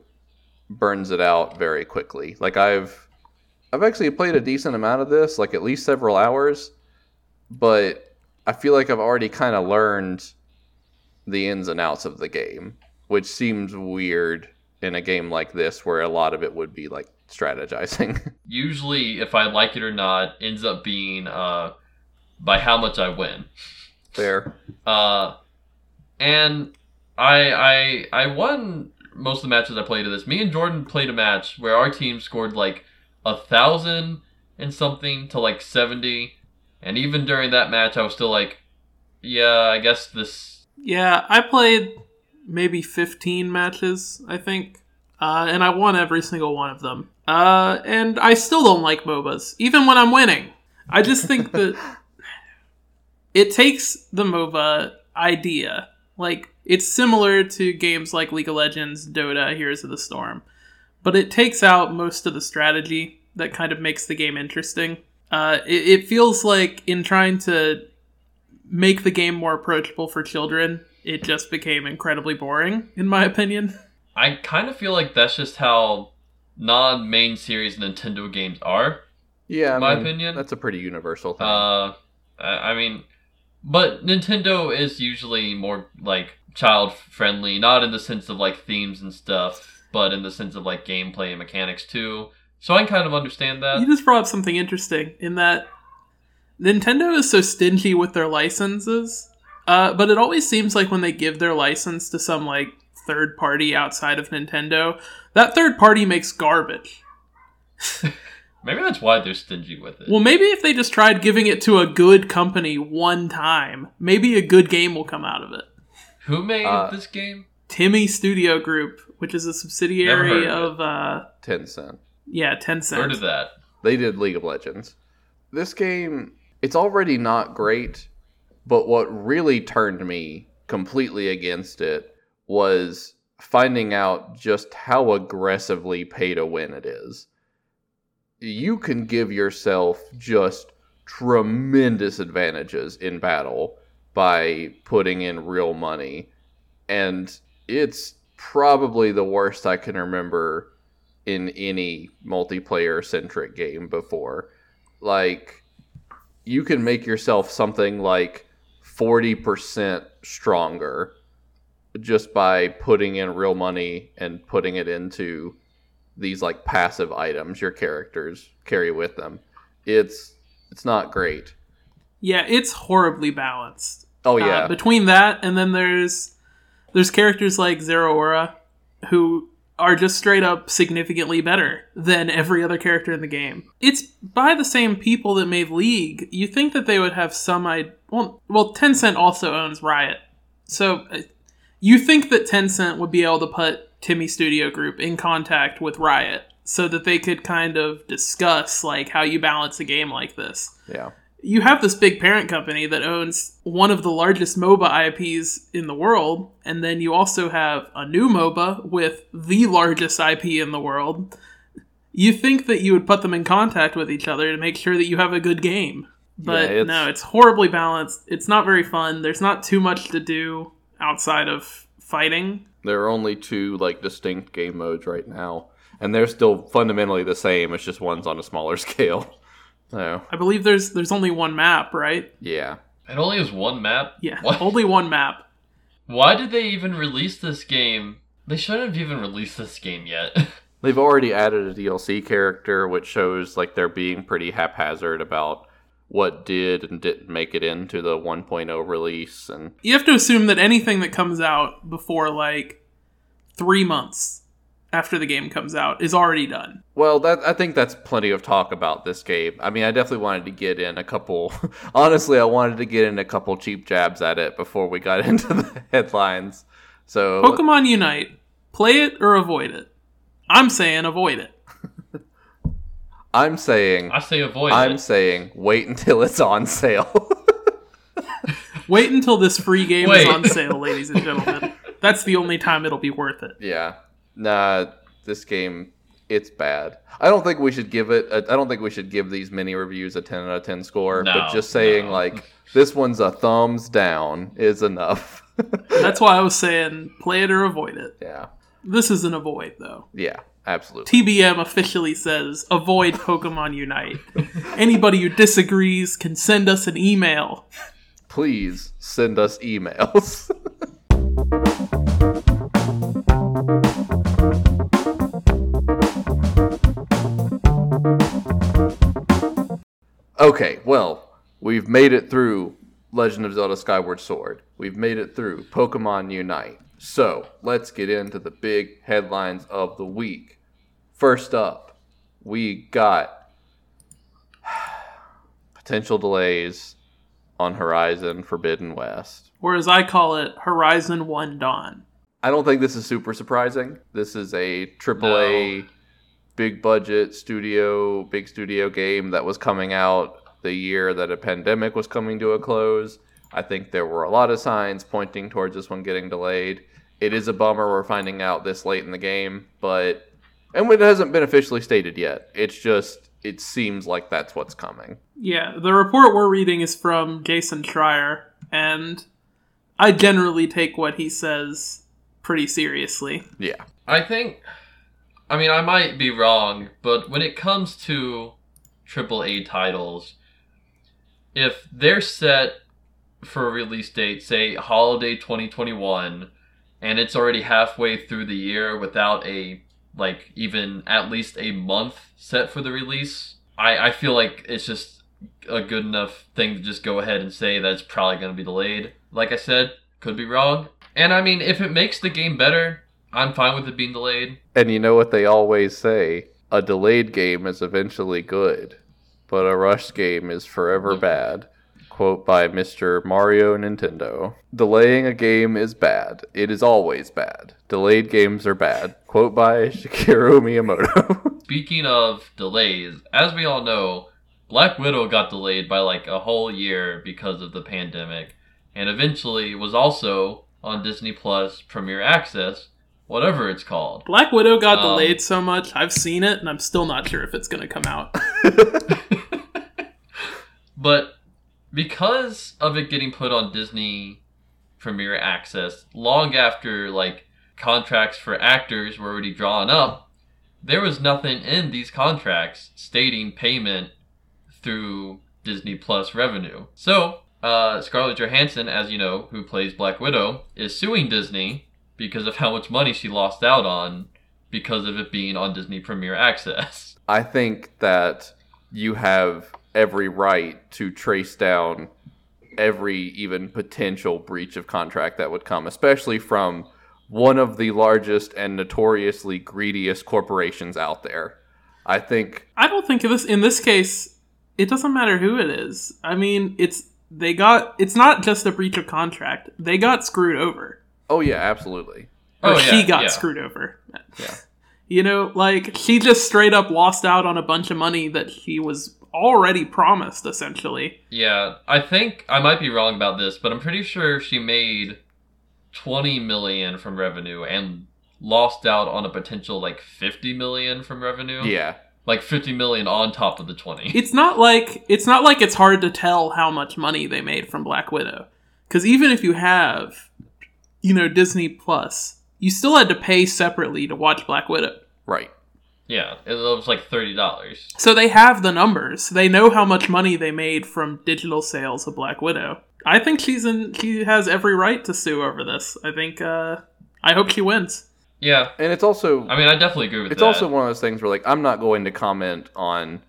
burns it out very quickly. Like I've I've actually played a decent amount of this, like at least several hours, but I feel like I've already kind of learned the ins and outs of the game, which seems weird in a game like this where a lot of it would be like strategizing. [laughs] Usually, if I like it or not, ends up being uh, by how much I win. Fair. Uh, and I I I won most of the matches I played of this. Me and Jordan played a match where our team scored like a thousand and something to like seventy, and even during that match, I was still like, yeah, I guess this. yeah, I played maybe 15 matches, I think. Uh, and I won every single one of them. Uh, and I still don't like MOBAs, even when I'm winning. I just think that [laughs] it takes the MOBA idea. Like, it's similar to games like League of Legends, Dota, Heroes of the Storm. But it takes out most of the strategy that kind of makes the game interesting. Uh, it, it feels like in trying to make the game more approachable for children, it just became incredibly boring, in my opinion. I kind of feel like that's just how non-main series Nintendo games are. Yeah, I My mean, opinion. That's a pretty universal thing. Uh, I I mean, but Nintendo is usually more like child friendly, not in the sense of like themes and stuff, but in the sense of like gameplay and mechanics too. So I can kind of understand that. You just brought up something interesting in that Nintendo is so stingy with their licenses, uh, but it always seems like when they give their license to some like third party outside of Nintendo, that third party makes garbage. [laughs] Maybe that's why they're stingy with it. Well, maybe if they just tried giving it to a good company one time, maybe a good game will come out of it. Who made Uh, this game? TiMi Studio Group, which is a subsidiary of of, uh, Tencent. yeah, Tencent. Heard of that? They did League of Legends. This game, it's already not great, but what really turned me completely against it was finding out just how aggressively pay to win it is. You can give yourself just tremendous advantages in battle by putting in real money, and it's probably the worst I can remember in any multiplayer centric game before. Like, you can make yourself something like 40% stronger just by putting in real money and putting it into these like passive items your characters carry with them. It's it's not great. Yeah, it's horribly balanced. Oh Uh, yeah. between that and then there's there's characters like Zeraora who are just straight up significantly better than every other character in the game. It's by the same people that made League. You think that they would have some I well, well Tencent also owns Riot. So uh, you think that Tencent would be able to put TiMi Studio Group in contact with Riot so that they could kind of discuss like how you balance a game like this yeah. you have this big parent company that owns one of the largest MOBA IPs in the world, and then you also have a new MOBA with the largest IP in the world. You think that you would put them in contact with each other to make sure that you have a good game. But Yeah, it's- no, it's horribly balanced. It's not very fun. There's not too much to do outside of fighting. There are only two like distinct game modes right now, and they're still fundamentally the same. It's just one's on a smaller [laughs] scale. So I believe there's there's only one map, right? yeah, It only has one map. Yeah, What? [laughs] only one map. Why did they even release this game? They shouldn't have even released this game yet. [laughs] they've already added a DLC character, which shows like they're being pretty haphazard about what did and didn't make it into the 1.0 release, and You have to assume that anything that comes out before like three months after the game comes out is already done. Well, that I think that's plenty of talk about this game. I mean, I definitely wanted to get in a couple. [laughs] honestly, I wanted to get in a couple cheap jabs at it before we got [laughs] into the headlines. So Pokemon Unite, play it or avoid it. I'm saying avoid it. I'm saying, I say avoid I'm it. saying, wait until it's on sale. [laughs] Wait until this free game Wait. is on sale, ladies and gentlemen. That's the only time it'll be worth it. yeah, nah, this game, it's bad. I don't think we should give it. I don't think we should give these mini reviews a 10 out of 10 score. No, but just saying, no. like, this one's a thumbs down is enough. That's why I was saying play it or avoid it. yeah, This is an avoid, though. yeah, absolutely. TBM officially says avoid Pokemon Unite. [laughs] Anybody who disagrees can send us an email. please send us emails. [laughs] okay, well, we've made it through Legend of Zelda Skyward Sword. We've made it through Pokemon Unite. So, let's get into the big headlines of the week. First up, we got [sighs] potential delays on Horizon Forbidden West. Or as I call it, Horizon 1 Dawn. I don't think this is super surprising. This is a AAA, No. big budget studio, big studio game that was coming out the year that a pandemic was coming to a close. I think there were a lot of signs pointing towards this one getting delayed. It is a bummer we're finding out this late in the game, but and it hasn't been officially stated yet. It's just it seems like that's what's coming. Yeah, the report we're reading is from Jason Schreier, and I generally take what he says pretty seriously. Yeah. I think. I mean, I might be wrong, but when it comes to AAA titles, if they're set for a release date, say holiday 2021, and it's already halfway through the year without a like even at least a month set for the release, I I feel like it's just a good enough thing to just go ahead and say that it's probably going to be delayed. Like I said, could be wrong. And I mean, if it makes the game better, I'm fine with it being delayed. And you know what they always say? A delayed game is eventually good, but a rushed game is forever bad. Quote by Mr. Mario Nintendo. Delaying a game is bad. It is always bad. Delayed games are bad. Quote by [laughs] Shigeru Miyamoto. [laughs] Speaking of delays, as we all know, Black Widow got delayed by like a whole year because of the pandemic, and eventually was also on Disney Plus Premier Access, whatever it's called. Black Widow got Um, delayed so much, I've seen it, and I'm still not sure if it's going to come out. [laughs] But because of it getting put on Disney Premier Access long after like contracts for actors were already drawn up, there was nothing in these contracts stating payment through Disney Plus revenue. So, uh, Scarlett Johansson, as you know, who plays Black Widow, is suing Disney because of how much money she lost out on because of it being on Disney Premier Access. I think that you have every right to trace down every even potential breach of contract that would come, especially from one of the largest and notoriously greediest corporations out there. I think I don't think this in this case it doesn't matter who it is. I mean, it's they got it's not just a breach of contract. They got screwed over. oh yeah, absolutely. Or Oh, she yeah, got yeah. screwed over. Yeah. [laughs] You know, like she just straight up lost out on a bunch of money that she was already promised essentially. Yeah, I think I might be wrong about this, but I'm pretty sure she made 20 million from revenue and lost out on a potential like 50 million from revenue. Yeah. Like 50 million on top of the 20. It's not like it's not like it's hard to tell how much money they made from Black Widow. Cuz even if you have you know, Disney Plus, you still had to pay separately to watch Black Widow. Right. Yeah, it was like thirty dollars. So they have the numbers. They know how much money they made from digital sales of Black Widow. I think she's in. She has every right to sue over this. I think. uh I hope she wins. Yeah, And it's also I mean, I definitely agree with that. it's that. also one of those things where like I'm not going to comment on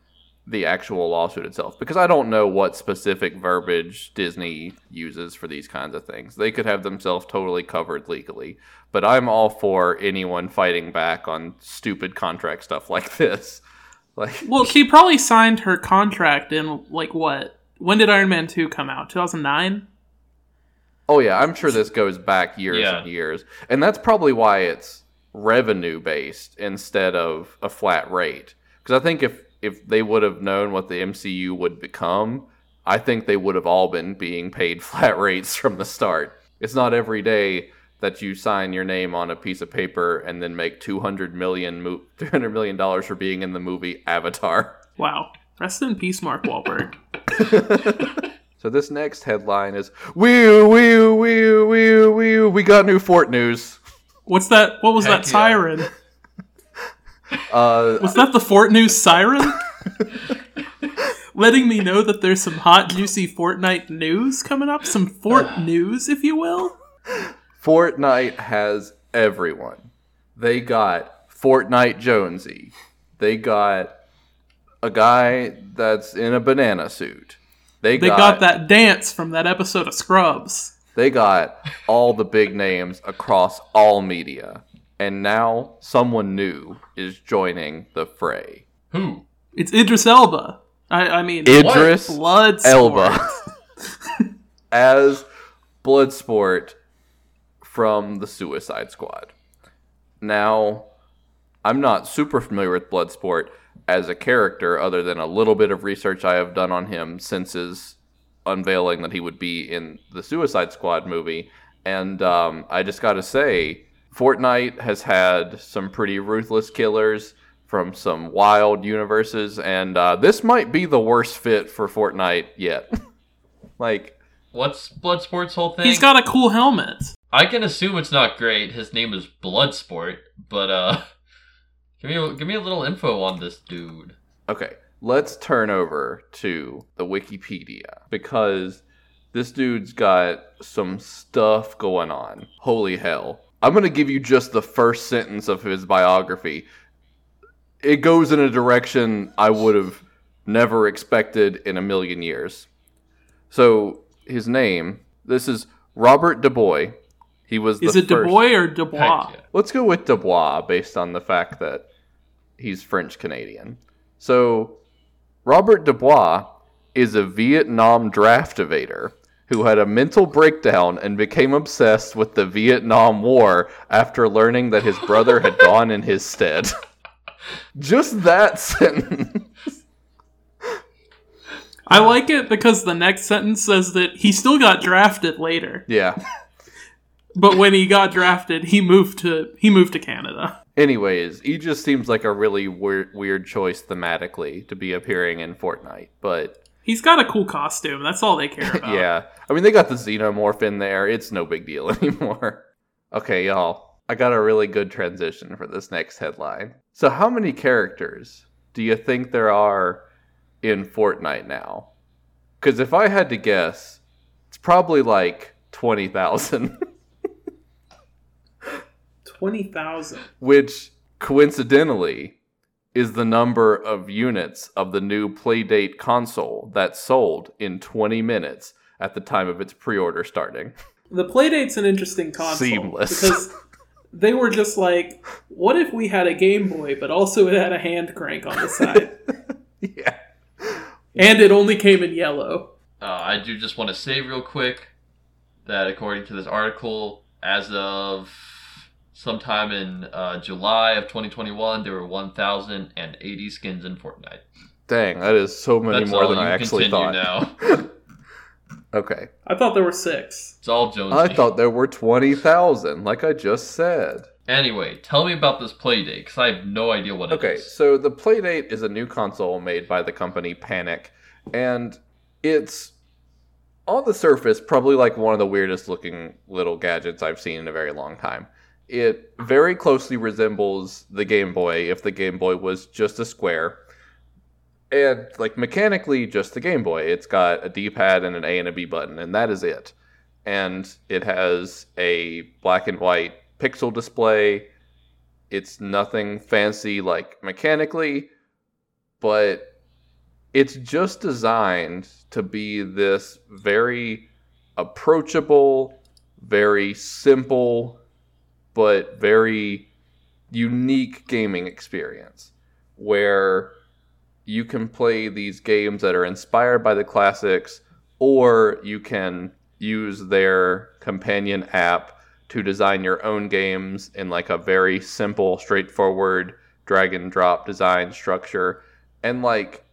the actual lawsuit itself because I don't know what specific verbiage Disney uses for these kinds of things. They could have themselves totally covered legally, but I'm all for anyone fighting back on stupid contract stuff like [laughs] this. Like Well, she probably signed her contract in like what? When did Iron Man two come out? Two thousand nine. Oh yeah, I'm sure this goes back years Yeah. and years, and that's probably why it's revenue based instead of a flat rate. Because I think if if they would have known what the MCU would become, I think they would have all been being paid [laughs] flat rates from the start. It's not every day that you sign your name on a piece of paper and then make 200 million mo- [laughs] 300 million dollars for being in the movie Avatar. Wow. Rest in peace, Mark Wahlberg. [laughs] So this next headline is wee wee wee wee wee we got new Fort news. What's that? What was Heck that yeah. siren? Uh, Was that the Fort News siren? Letting me know that there's some hot, juicy Fortnite news coming up. Some Fort news, if you will. Fortnite has everyone. They got Fortnite Jonesy. They got a guy that's in a banana suit. They They got, got that dance from that episode of Scrubs. They got all the big names across all media. And now someone new is joining the fray. Who? It's Idris Elba. I, I mean, Idris blood Elba [laughs] as Bloodsport from the Suicide Squad. Now, I'm not super familiar with Bloodsport as a character, other than a little bit of research I have done on him since his unveiling that he would be in the Suicide Squad movie. And um, I just got to say, Fortnite has had some pretty ruthless killers from some wild universes, and uh, this might be the worst fit for Fortnite yet. [laughs] like, What's Bloodsport's whole thing? He's got a cool helmet. I can assume it's not great. His name is Bloodsport, but uh, [laughs] give me a, give me a little info on this dude. Okay, let's turn over to the Wikipedia because this dude's got some stuff going on. Holy hell. I'm going to give you just the first sentence of his biography. It goes in a direction I would have never expected in a million years. So, his name, this is Robert Dubois. He was the Is it first- Dubois or Dubois? Yeah. Let's go with Dubois based on the fact that he's French Canadian. So, Robert Dubois is a Vietnam draft evader who had a mental breakdown and became obsessed with the Vietnam War after learning that his brother had [laughs] gone in his stead. Just that [laughs] sentence. I like it because the next sentence says that he still got drafted later, Yeah. [laughs] but when he got drafted, he moved to he moved to Canada. Anyways, he just seems like a really weird, weird choice thematically to be appearing in Fortnite, but He's got a cool costume. That's all they care [laughs] about. yeah. I mean, they got the xenomorph in there. It's no big deal [laughs] anymore. Okay, y'all. I got a really good transition for this next headline. So, how many characters do you think there are in Fortnite now? Because if I had to guess, it's probably like 20,000, [laughs] Twenty thousand. which coincidentally is the number of units of the new Playdate console that sold in 20 minutes at the time of its pre order starting. The Playdate's an interesting console Seamless. because they were just like, what if we had a Game Boy, but also it had a hand crank on the side, [laughs] yeah. and it only came in yellow. Uh, I do just want to say real quick that according to this article, as of sometime in uh, July of 2021, there were 1,080 skins in Fortnite. Dang, that is so many That's more than I actually thought. now. [laughs] Okay. I thought there were six. It's all Jonesy. I thought there were 20,000, like I just said. Anyway, tell me about this Playdate, because I have no idea what it is. Okay, so the Playdate is a new console made by the company Panic, and it's on the surface, probably like one of the weirdest looking little gadgets I've seen in a very long time. It very closely resembles the Game Boy if the Game Boy was just a square. And like mechanically, just the Game Boy. It's got a D pad and an A and a B button, and that is it. And it has a black and white pixel display. It's nothing fancy like mechanically, but it's just designed to be this very approachable, very simple, but very unique gaming experience where you can play these games that are inspired by the classics or you can use their companion app to design your own games in like a very simple straightforward drag and drop design structure. And like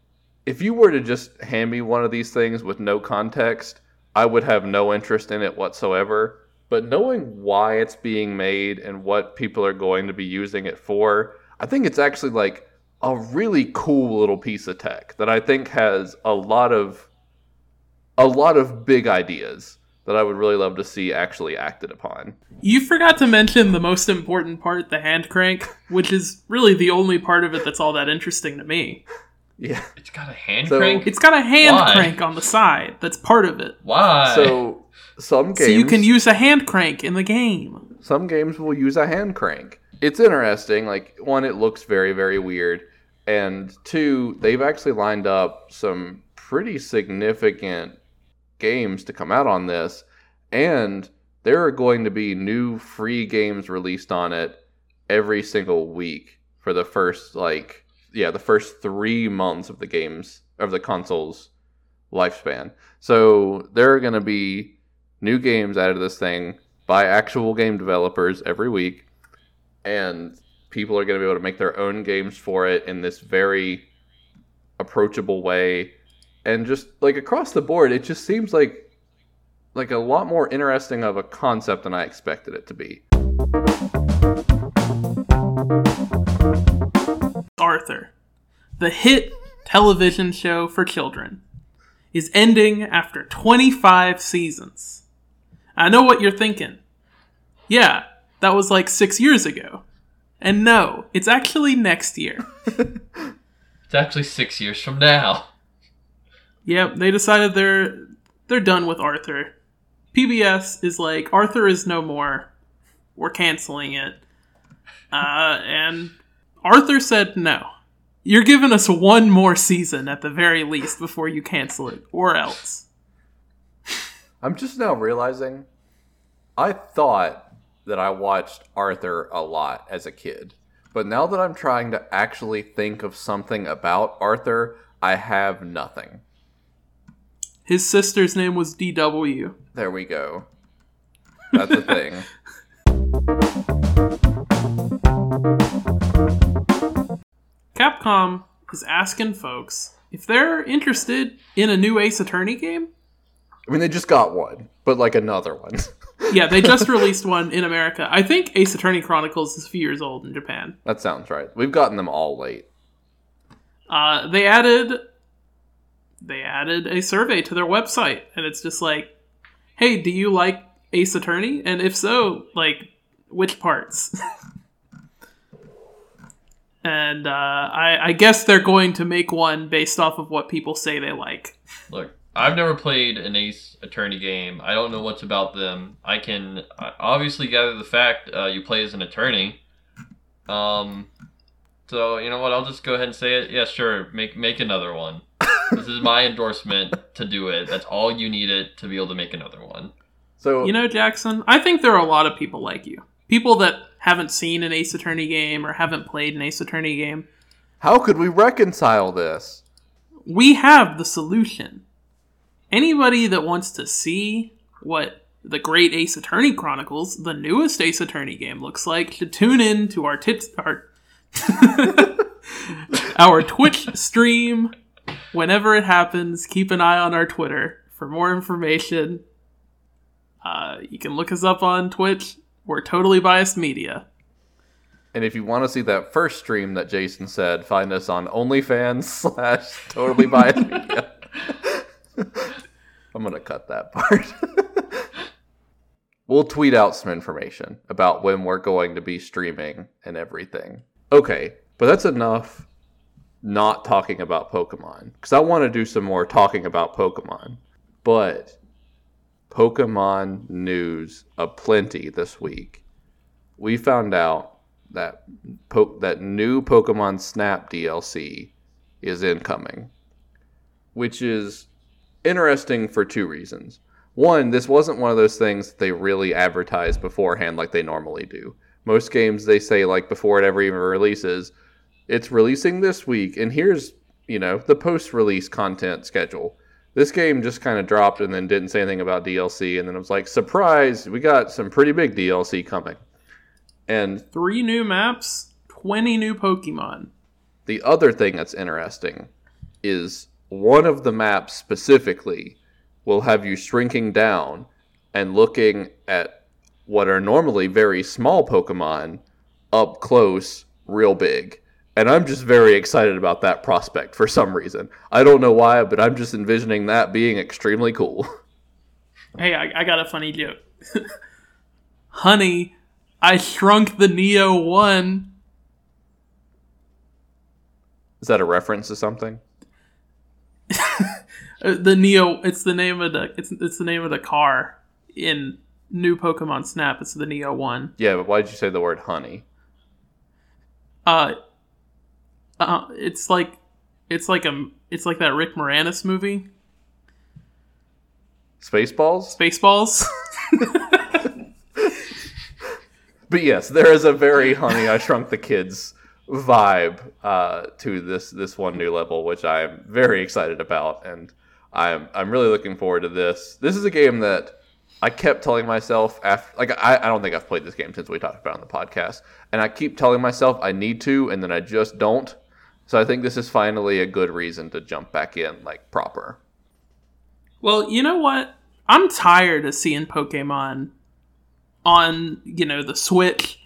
if you were to just hand me one of these things with no context i would have no interest in it whatsoever but knowing why it's being made and what people are going to be using it for i think it's actually like a really cool little piece of tech that i think has a lot of a lot of big ideas that I would really love to see actually acted upon. You forgot to mention the most important part, the hand crank, which is really the only part of it that's all that interesting to me. Yeah. It's got a hand So- crank. It's got a hand Why? crank on the side. That's part of it. Why? So some games So you can use a hand crank in the game. some games will use a hand crank. It's interesting. Like one, it looks very very weird, and two, they've actually lined up some pretty significant games to come out on this, and there are going to be new free games released on it every single week for the first like yeah the first three months of the games of the console's lifespan. So there are going to be new games added to this thing by actual game developers every week, and people are going to be able to make their own games for it in this very approachable way. And just like across the board, it just seems like like a lot more interesting of a concept than I expected it to be. Arthur, the hit television show for children, is ending after 25 seasons. I know what you're thinking. Yeah, that was like six years ago. And no, it's actually next year. [laughs] it's actually six years from now. Yep, they decided they're they're done with Arthur. PBS is like Arthur is no more. We're canceling it. Uh, and Arthur said no. You're giving us one more season at the very least before you cancel it, or else. I'm just now realizing I thought that I watched Arthur a lot as a kid. But now that I'm trying to actually think of something about Arthur, I have nothing. His sister's name was DW. There we go. That's a thing. [laughs] Capcom is asking folks if they're interested in a new Ace Attorney game. I mean, they just got one, but like another one. [laughs] Yeah, they just released one in America. I think Ace Attorney Chronicles is a few years old in Japan. that sounds right. We've gotten them all late. Uh, they added they added a survey to their website, and it's just like, "Hey, do you like Ace Attorney? And if so, like, which parts?" [laughs] and uh, I, I guess they're going to make one based off of what people say they like. Look, I've never played an Ace Attorney game. I don't know what's about them. I can obviously gather the fact uh, you play as an attorney. Um, so you know what? I'll just go ahead and say it. Yeah, sure. Make make another one. [laughs] this is my endorsement to do it. That's all you need it to be able to make another one. So You know, Jackson, I think there are a lot of people like you. People that haven't seen an Ace Attorney game or haven't played an Ace Attorney game. how could we reconcile this? we have the solution. Anybody that wants to see what the Great Ace Attorney Chronicles, the newest Ace Attorney game, looks like, should tune in to our tit our [laughs] our Twitch stream whenever it happens. Keep an eye on our Twitter for more information. Uh, you can look us up on Twitch. We're totally biased media. And if you want to see that first stream that Jason said, find us on OnlyFans [laughs] slash Totally Biased Media. [laughs] I'm gonna cut that part. [laughs] we'll tweet out some information about when we're going to be streaming and everything. Okay, but that's enough not talking about Pokemon because I want to do some more talking about Pokemon. But Pokemon news aplenty this week. We found out that po- that new Pokemon Snap DLC is incoming, which is interesting for two reasons. One, this wasn't one of those things that they really advertise beforehand like they normally do. Most games they say like before it ever even releases, it's releasing this week and here's, you know, the post-release content schedule. This game just kind of dropped and then didn't say anything about DLC and then it was like, "Surprise, we got some pretty big DLC coming." And Three new maps, 20 new Pokemon. the other thing that's interesting is one of the maps specifically will have you shrinking down and looking at what are normally very small Pokemon up close, real big. And I'm just very excited about that prospect for some reason. I don't know why, but I'm just envisioning that being extremely cool. [laughs] Hey, I, I got a funny joke. [laughs] Honey, I shrunk the Neo 1. Is that a reference to something? [laughs] The Neo, it's the name of the it's it's the name of the car in new Pokemon Snap. It's the Neo 1. Yeah, but why did you say the word honey? Uh uh it's like it's like a it's like that Rick Moranis movie, Spaceballs? Spaceballs. [laughs] But yes, there is a very Honey I Shrunk the Kids vibe uh, to this this one new level, which I am very excited about, and I'm I'm really looking forward to this. This is a game that I kept telling myself after, like I, I don't think I've played this game since we talked about it on the podcast, and I keep telling myself I need to, and then I just don't. So I think this is finally a good reason to jump back in like proper. Well, you know what? I'm tired of seeing Pokemon on, you know, the Switch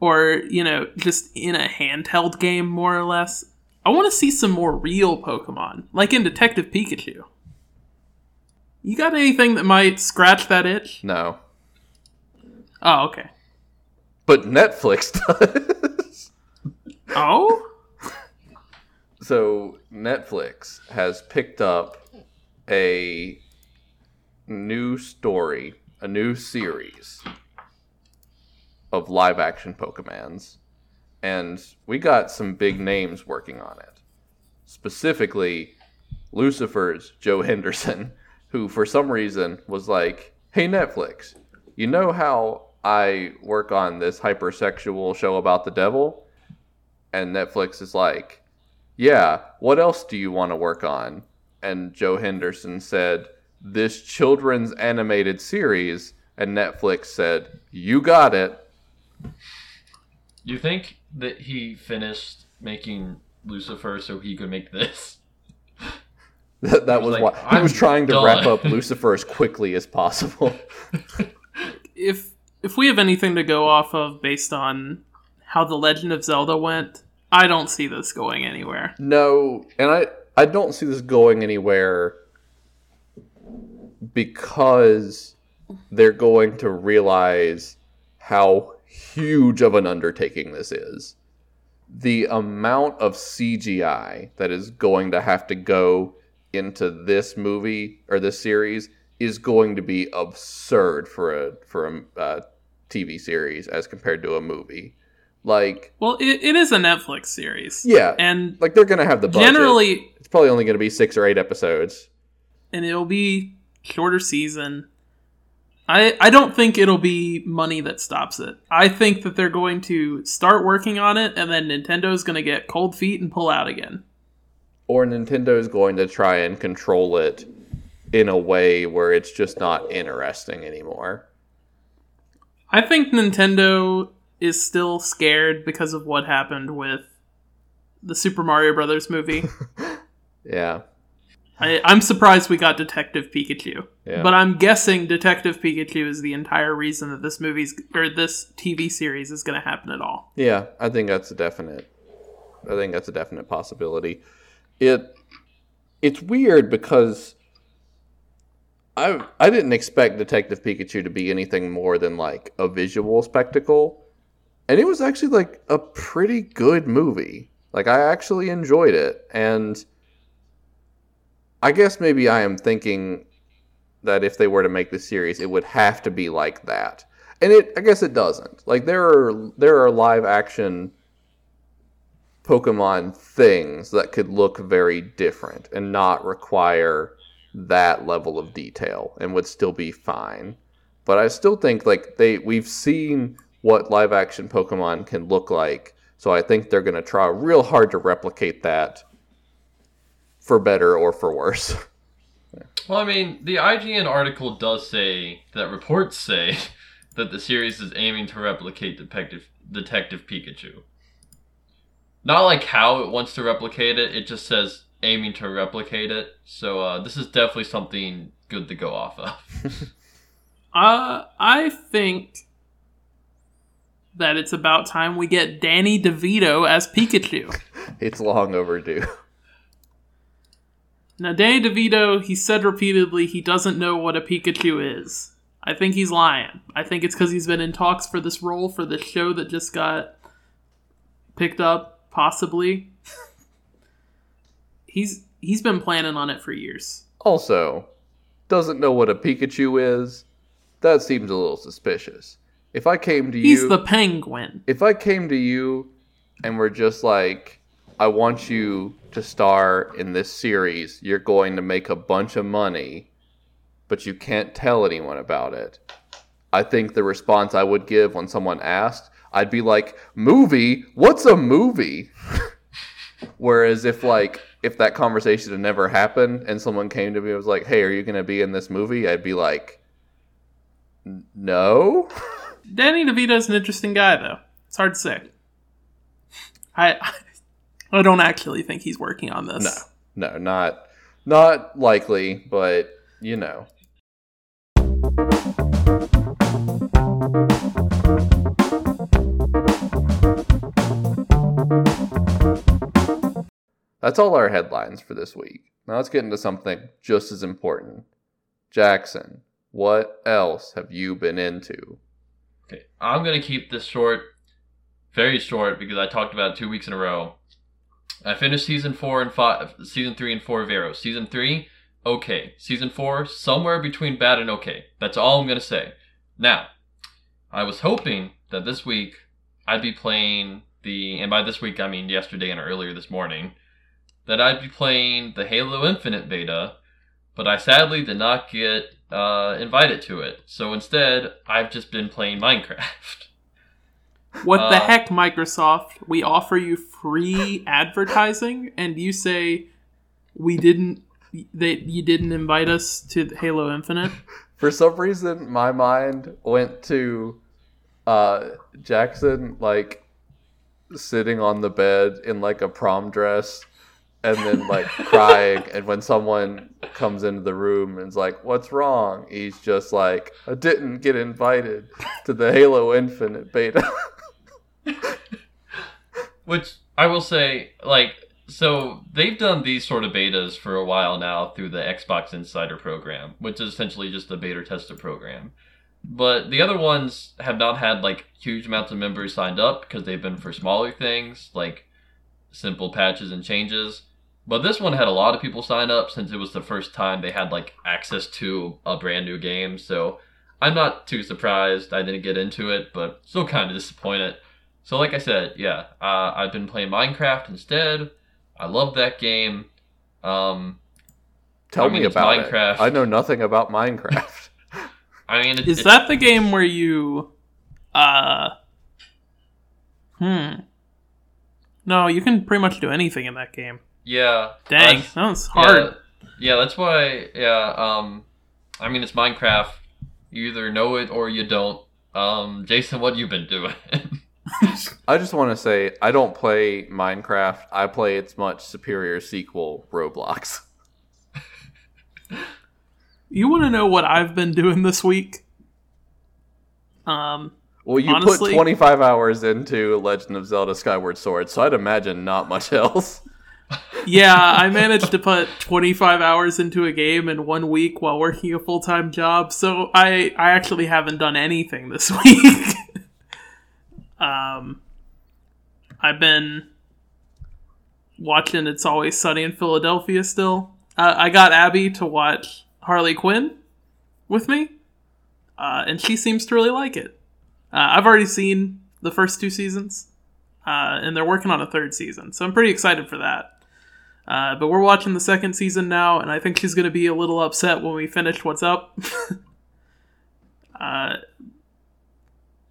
or, you know, just in a handheld game, more or less. I want to see some more real Pokemon, like in Detective Pikachu. You got anything that might scratch that itch? No, Oh, okay. but Netflix [laughs] does. Oh? so Netflix has picked up a new story, a new series of live action Pokemons. And we got some big names working on it. Specifically, Lucifer's Joe [laughs] Henderson, who for some reason was like, Hey Netflix, you know how I work on this hypersexual show about the devil? And Netflix is like, yeah, what else do you want to work on? And Joe Henderson said, this children's animated series. And Netflix said, you got it. You think that he finished making Lucifer so he could make this? [laughs] That, that He was was why like, he was "I'm trying to done." wrap up Lucifer as quickly as possible. [laughs] If if we have anything to go off of based on how the Legend of Zelda went, I don't see this going anywhere. No, and I I don't see this going anywhere because they're going to realize how huge of an undertaking this is. The amount of CGI that is going to have to go into this movie or this series is going to be absurd for a for a uh, TV series as compared to a movie. Like, Well, it, it is a Netflix series. yeah, And like they're gonna have the budget. generally, it's probably only gonna be six or eight episodes. and it'll be shorter season. I I don't think it'll be money that stops it. I think that they're going to start working on it, and then Nintendo's going to get cold feet and pull out again. or Nintendo is going to try and control it in a way where it's just not interesting anymore. I think Nintendo is still scared because of what happened with the Super Mario Brothers movie. [laughs] Yeah. I, I'm surprised we got Detective Pikachu, Yeah. but I'm guessing Detective Pikachu is the entire reason that this movie's or this TV series is going to happen at all. Yeah, I think that's a definite I think that's a definite possibility. It it's weird because I I didn't expect Detective Pikachu to be anything more than like a visual spectacle, and it was actually like a pretty good movie. Like I actually enjoyed it, and I guess maybe I am thinking that if they were to make the series, it would have to be like that, and it I guess it doesn't. Like there are there are live action Pokemon things that could look very different and not require that level of detail and would still be fine. But I still think like they we've seen what live action Pokemon can look like, so I think they're going to try real hard to replicate that for better or for worse. [laughs] Well, I mean, the IGN article does say that reports say [laughs] that the series is aiming to replicate Detective Detective Pikachu. Not like how it wants to replicate it. It just says aiming to replicate it. So uh, this is definitely something good to go off of. [laughs] Uh, I think that it's about time we get Danny DeVito as Pikachu. it's long overdue. Now, Danny DeVito, he said repeatedly he doesn't know what a Pikachu is. I think he's lying. I think it's because he's been in talks for this role for this show that just got picked up, possibly. [laughs] he's he's been planning on it for years. Also, doesn't know what a Pikachu is. That seems a little suspicious. If I came to you, He's the penguin. if I came to you and were just like, I want you to star in this series, you're going to make a bunch of money, but you can't tell anyone about it. I think the response I would give when someone asked, I'd be like, movie? What's a movie? [laughs] Whereas if like if that conversation had never happened and someone came to me and was like, Hey, are you gonna be in this movie? I'd be like No. [laughs] Danny DeVito's an interesting guy, though. It's hard to say. I I don't actually think he's working on this. No. No, not not likely, but you know. That's all our headlines for this week. Now let's get into something just as important. Jackson, what else have you been into? Okay, I'm gonna keep this short, very short, because I talked about it two weeks in a row. I finished season four and five, season three and four of Arrow. Season three, okay. Season four, somewhere between bad and okay. That's all I'm gonna say. Now, I was hoping that this week I'd be playing the, and by this week I mean yesterday and earlier this morning, that I'd be playing the Halo Infinite beta, but I sadly did not get uh, invited to it. So instead, I've just been playing Minecraft. What the Uh, heck, Microsoft? We offer you free advertising, and you say we didn't. That you didn't invite us to Halo Infinite. For some reason, my mind went to uh, Jackson like sitting on the bed in like a prom dress and then like [laughs] crying. And when someone comes into the room and's like, What's wrong? He's just like, I didn't get invited to the Halo Infinite beta. [laughs] Which I will say, like, so they've done these sort of betas for a while now through the Xbox Insider program, which is essentially just a beta tester program. But the other ones have not had like huge amounts of members signed up because they've been for smaller things like simple patches and changes. But this one had a lot of people sign up since it was the first time they had like access to a brand new game. So I'm not too surprised I didn't get into it, but still kind of disappointed. So, like I said, yeah, uh, I've been playing Minecraft instead. I love that game. Um, Tell I mean, me about Minecraft. it. I know nothing about Minecraft. [laughs] I mean, it, Is it- that the game where you, uh, hmm? No, you can pretty much do anything in that game. yeah? Dang, that's- that was hard. Yeah, yeah, that's why. Yeah, um, I mean, it's Minecraft. You either know it or you don't. Um, Jason, what you been doing? [laughs] I just want to say I don't play Minecraft. I play its much superior sequel, Roblox. You want to know what I've been doing this week? Um, Well, you Honestly- put 25 hours into Legend of Zelda Skyward Sword, so I'd imagine not much [laughs] else. yeah, I managed to put 25 hours into a game in one week while working a full time job, so I, I actually haven't done anything this [laughs] week. Um, I've been watching It's Always Sunny in Philadelphia still. Uh, I got Abby to watch Harley Quinn with me, uh, and she seems to really like it. Uh, I've already seen the first two seasons, uh, and they're working on a third season, so I'm pretty excited for that. Uh, but we're watching the second season now, and I think she's going to be a little upset when we finish What's Up. [laughs]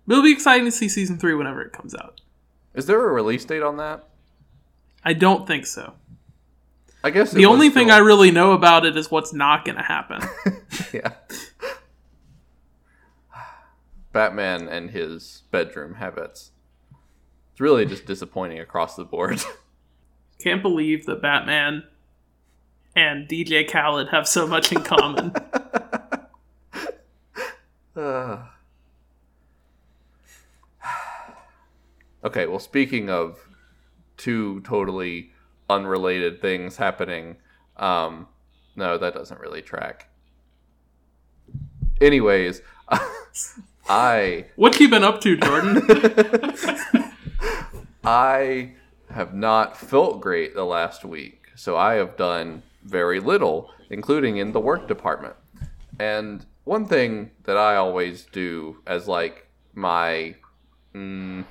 it'll be exciting to see season three whenever it comes out. Is there a release date on that? I don't think so. I guess The only thing I really know about it is what's not going to happen. [laughs] yeah. Batman and his bedroom habits. It's really just disappointing across the board. [laughs] Can't believe that Batman and DJ Khaled have so much in common. Uh. [laughs] okay, well, speaking of two totally unrelated things happening, um, no, that doesn't really track. Anyways, [laughs] I what you been up to, Jordan? [laughs] I have not felt great the last week, so I have done very little, including in the work department. And one thing that I always do as like my, mm,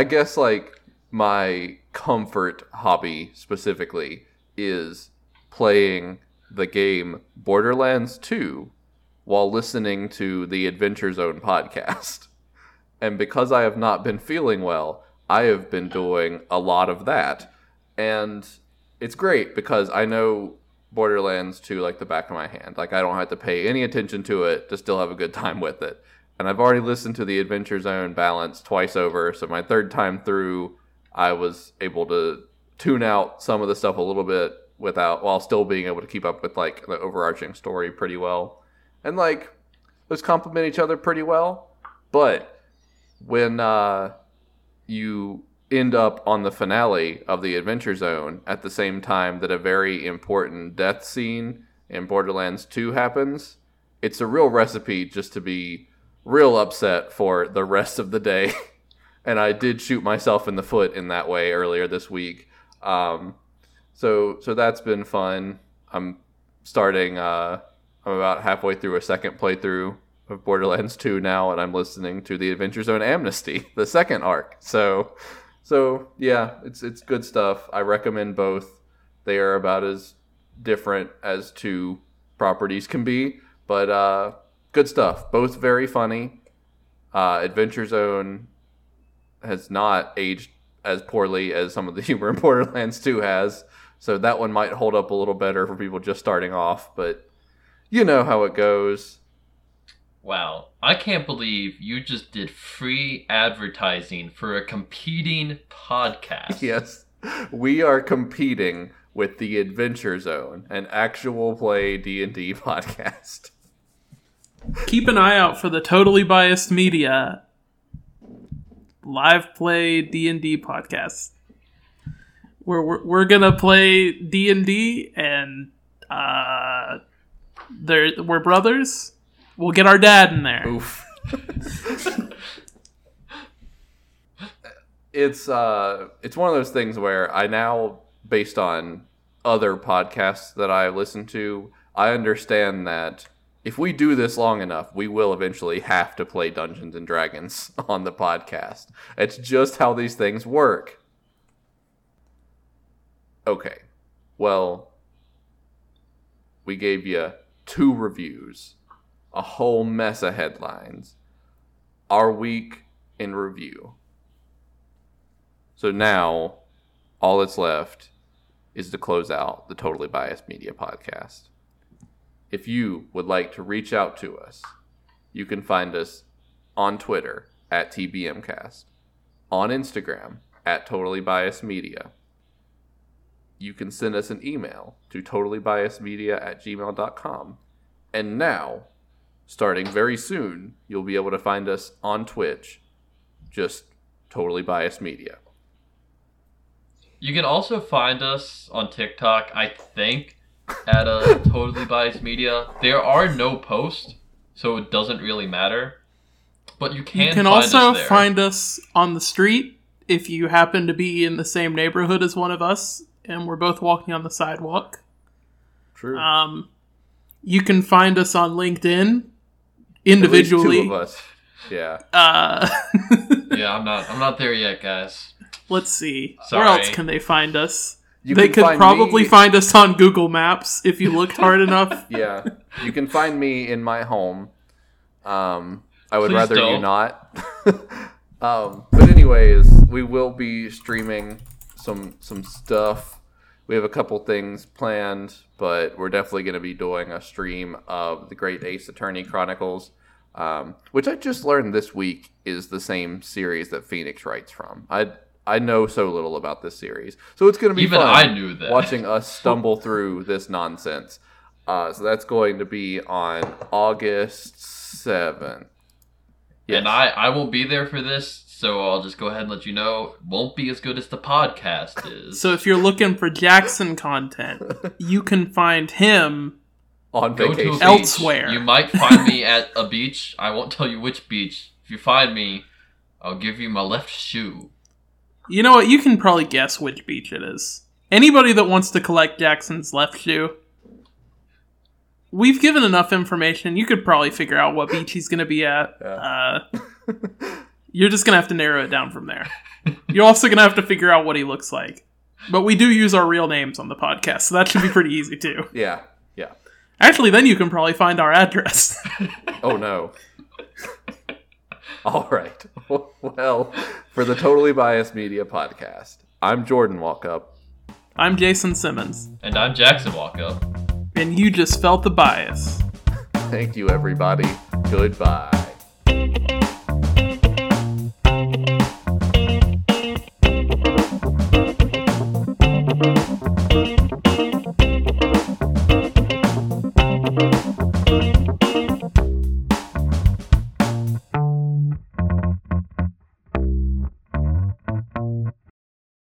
I guess like my comfort hobby specifically is playing the game Borderlands 2 while listening to the Adventure Zone podcast. [laughs] And because I have not been feeling well, I have been doing a lot of that. And it's great because I know Borderlands 2 like the back of my hand. Like I don't have to pay any attention to it to still have a good time with it. And I've already listened to the Adventure Zone balance twice over, so my third time through I was able to tune out some of the stuff a little bit without while still being able to keep up with like the overarching story pretty well. And like those complement each other pretty well. But when uh you end up on the finale of the Adventure Zone at the same time that a very important death scene in Borderlands 2 happens, it's a real recipe just to be real upset for the rest of the day. [laughs] and I did shoot myself in the foot in that way earlier this week. Um, so so that's been fun. I'm starting. Uh, I'm about halfway through a second playthrough of Borderlands 2 now, and I'm listening to the Adventure Zone Amnesty, [laughs] the second arc. So so yeah, it's it's good stuff. I recommend both. They are about as different as two properties can be, but uh, good stuff. Both very funny. Uh, Adventure Zone has not aged as poorly as some of the [laughs] humor in Borderlands 2 has, so that one might hold up a little better for people just starting off. But you know how it goes. Wow, I can't believe you just did free advertising for a competing podcast. [laughs] Yes, we are competing with the Adventure Zone, an actual play D and D [laughs] podcast. Keep an eye out for the Totally Biased Media live play D and D podcast. Where we're, we're gonna play D and uh, we're brothers. We'll get our dad in there. Oof. it's uh it's one of those things where I now based on other podcasts that I listen to, I understand that if we do this long enough, we will eventually have to play Dungeons and Dragons [laughs] on the podcast. It's just how these things work. Okay. Well, we gave you two reviews, a whole mess of headlines, our week in review. So now, all that's left is to close out the Totally Biased Media podcast. If you would like to reach out to us, you can find us on Twitter at TBMcast, on Instagram at Totally Biased Media. You can send us an email to totallybiasedmedia at gmail.com. And now, starting very soon, you'll be able to find us on Twitch, just Totally Biased Media. You can also find us on TikTok, I think, at a Totally Biased Media. There are no posts, so it doesn't really matter. But you can, You can find also us there. find us on the street if you happen to be in the same neighborhood as one of us and we're both walking on the sidewalk. True. Um, you can find us on LinkedIn At least individually. two of us. Yeah. Uh, [laughs] Yeah, I'm not. I'm not there yet, guys. let's see. Sorry. Where else can they find us? You they can could find probably me- find us on Google Maps if you looked hard enough. [laughs] Yeah. You can find me in my home. Um, I would Please rather you don't. not. [laughs] um, but anyways, we will be streaming some some stuff. We have a couple things planned, but we're definitely going to be doing a stream of the Great Ace Attorney Chronicles, um, which I just learned this week is the same series that Phoenix Wright's from. I I know so little about this series, so it's going to be Even fun I knew that. watching us [laughs] stumble through this nonsense. Uh, so that's going to be on August 7th. And I, I won't be there for this, so I'll just go ahead and let you know. It won't be as good as the podcast [laughs] is. So if you're looking for Jackson content, [laughs] you can find him. on go vacation. beach. Elsewhere. You might find me at a beach. I won't tell you which beach. If you find me, I'll give you my left shoe. You know what? You can probably guess which beach it is. Anybody that wants to collect Jackson's left shoe, we've given enough information. You could probably figure out what beach he's going to be at. Uh, [laughs] you're just going to have to narrow it down from there. You're also going to have to figure out what he looks like. But we do use our real names on the podcast, so that should be pretty easy too. [laughs] Yeah, yeah. Actually, then you can probably find our address. Oh no. [laughs] [laughs] All right. [laughs] Well, for the Totally Biased Media podcast, I'm Jordan Walkup. I'm Jason Simmons, And I'm Jackson Walkup. and you just felt the bias. [laughs] Thank you, everybody. Goodbye.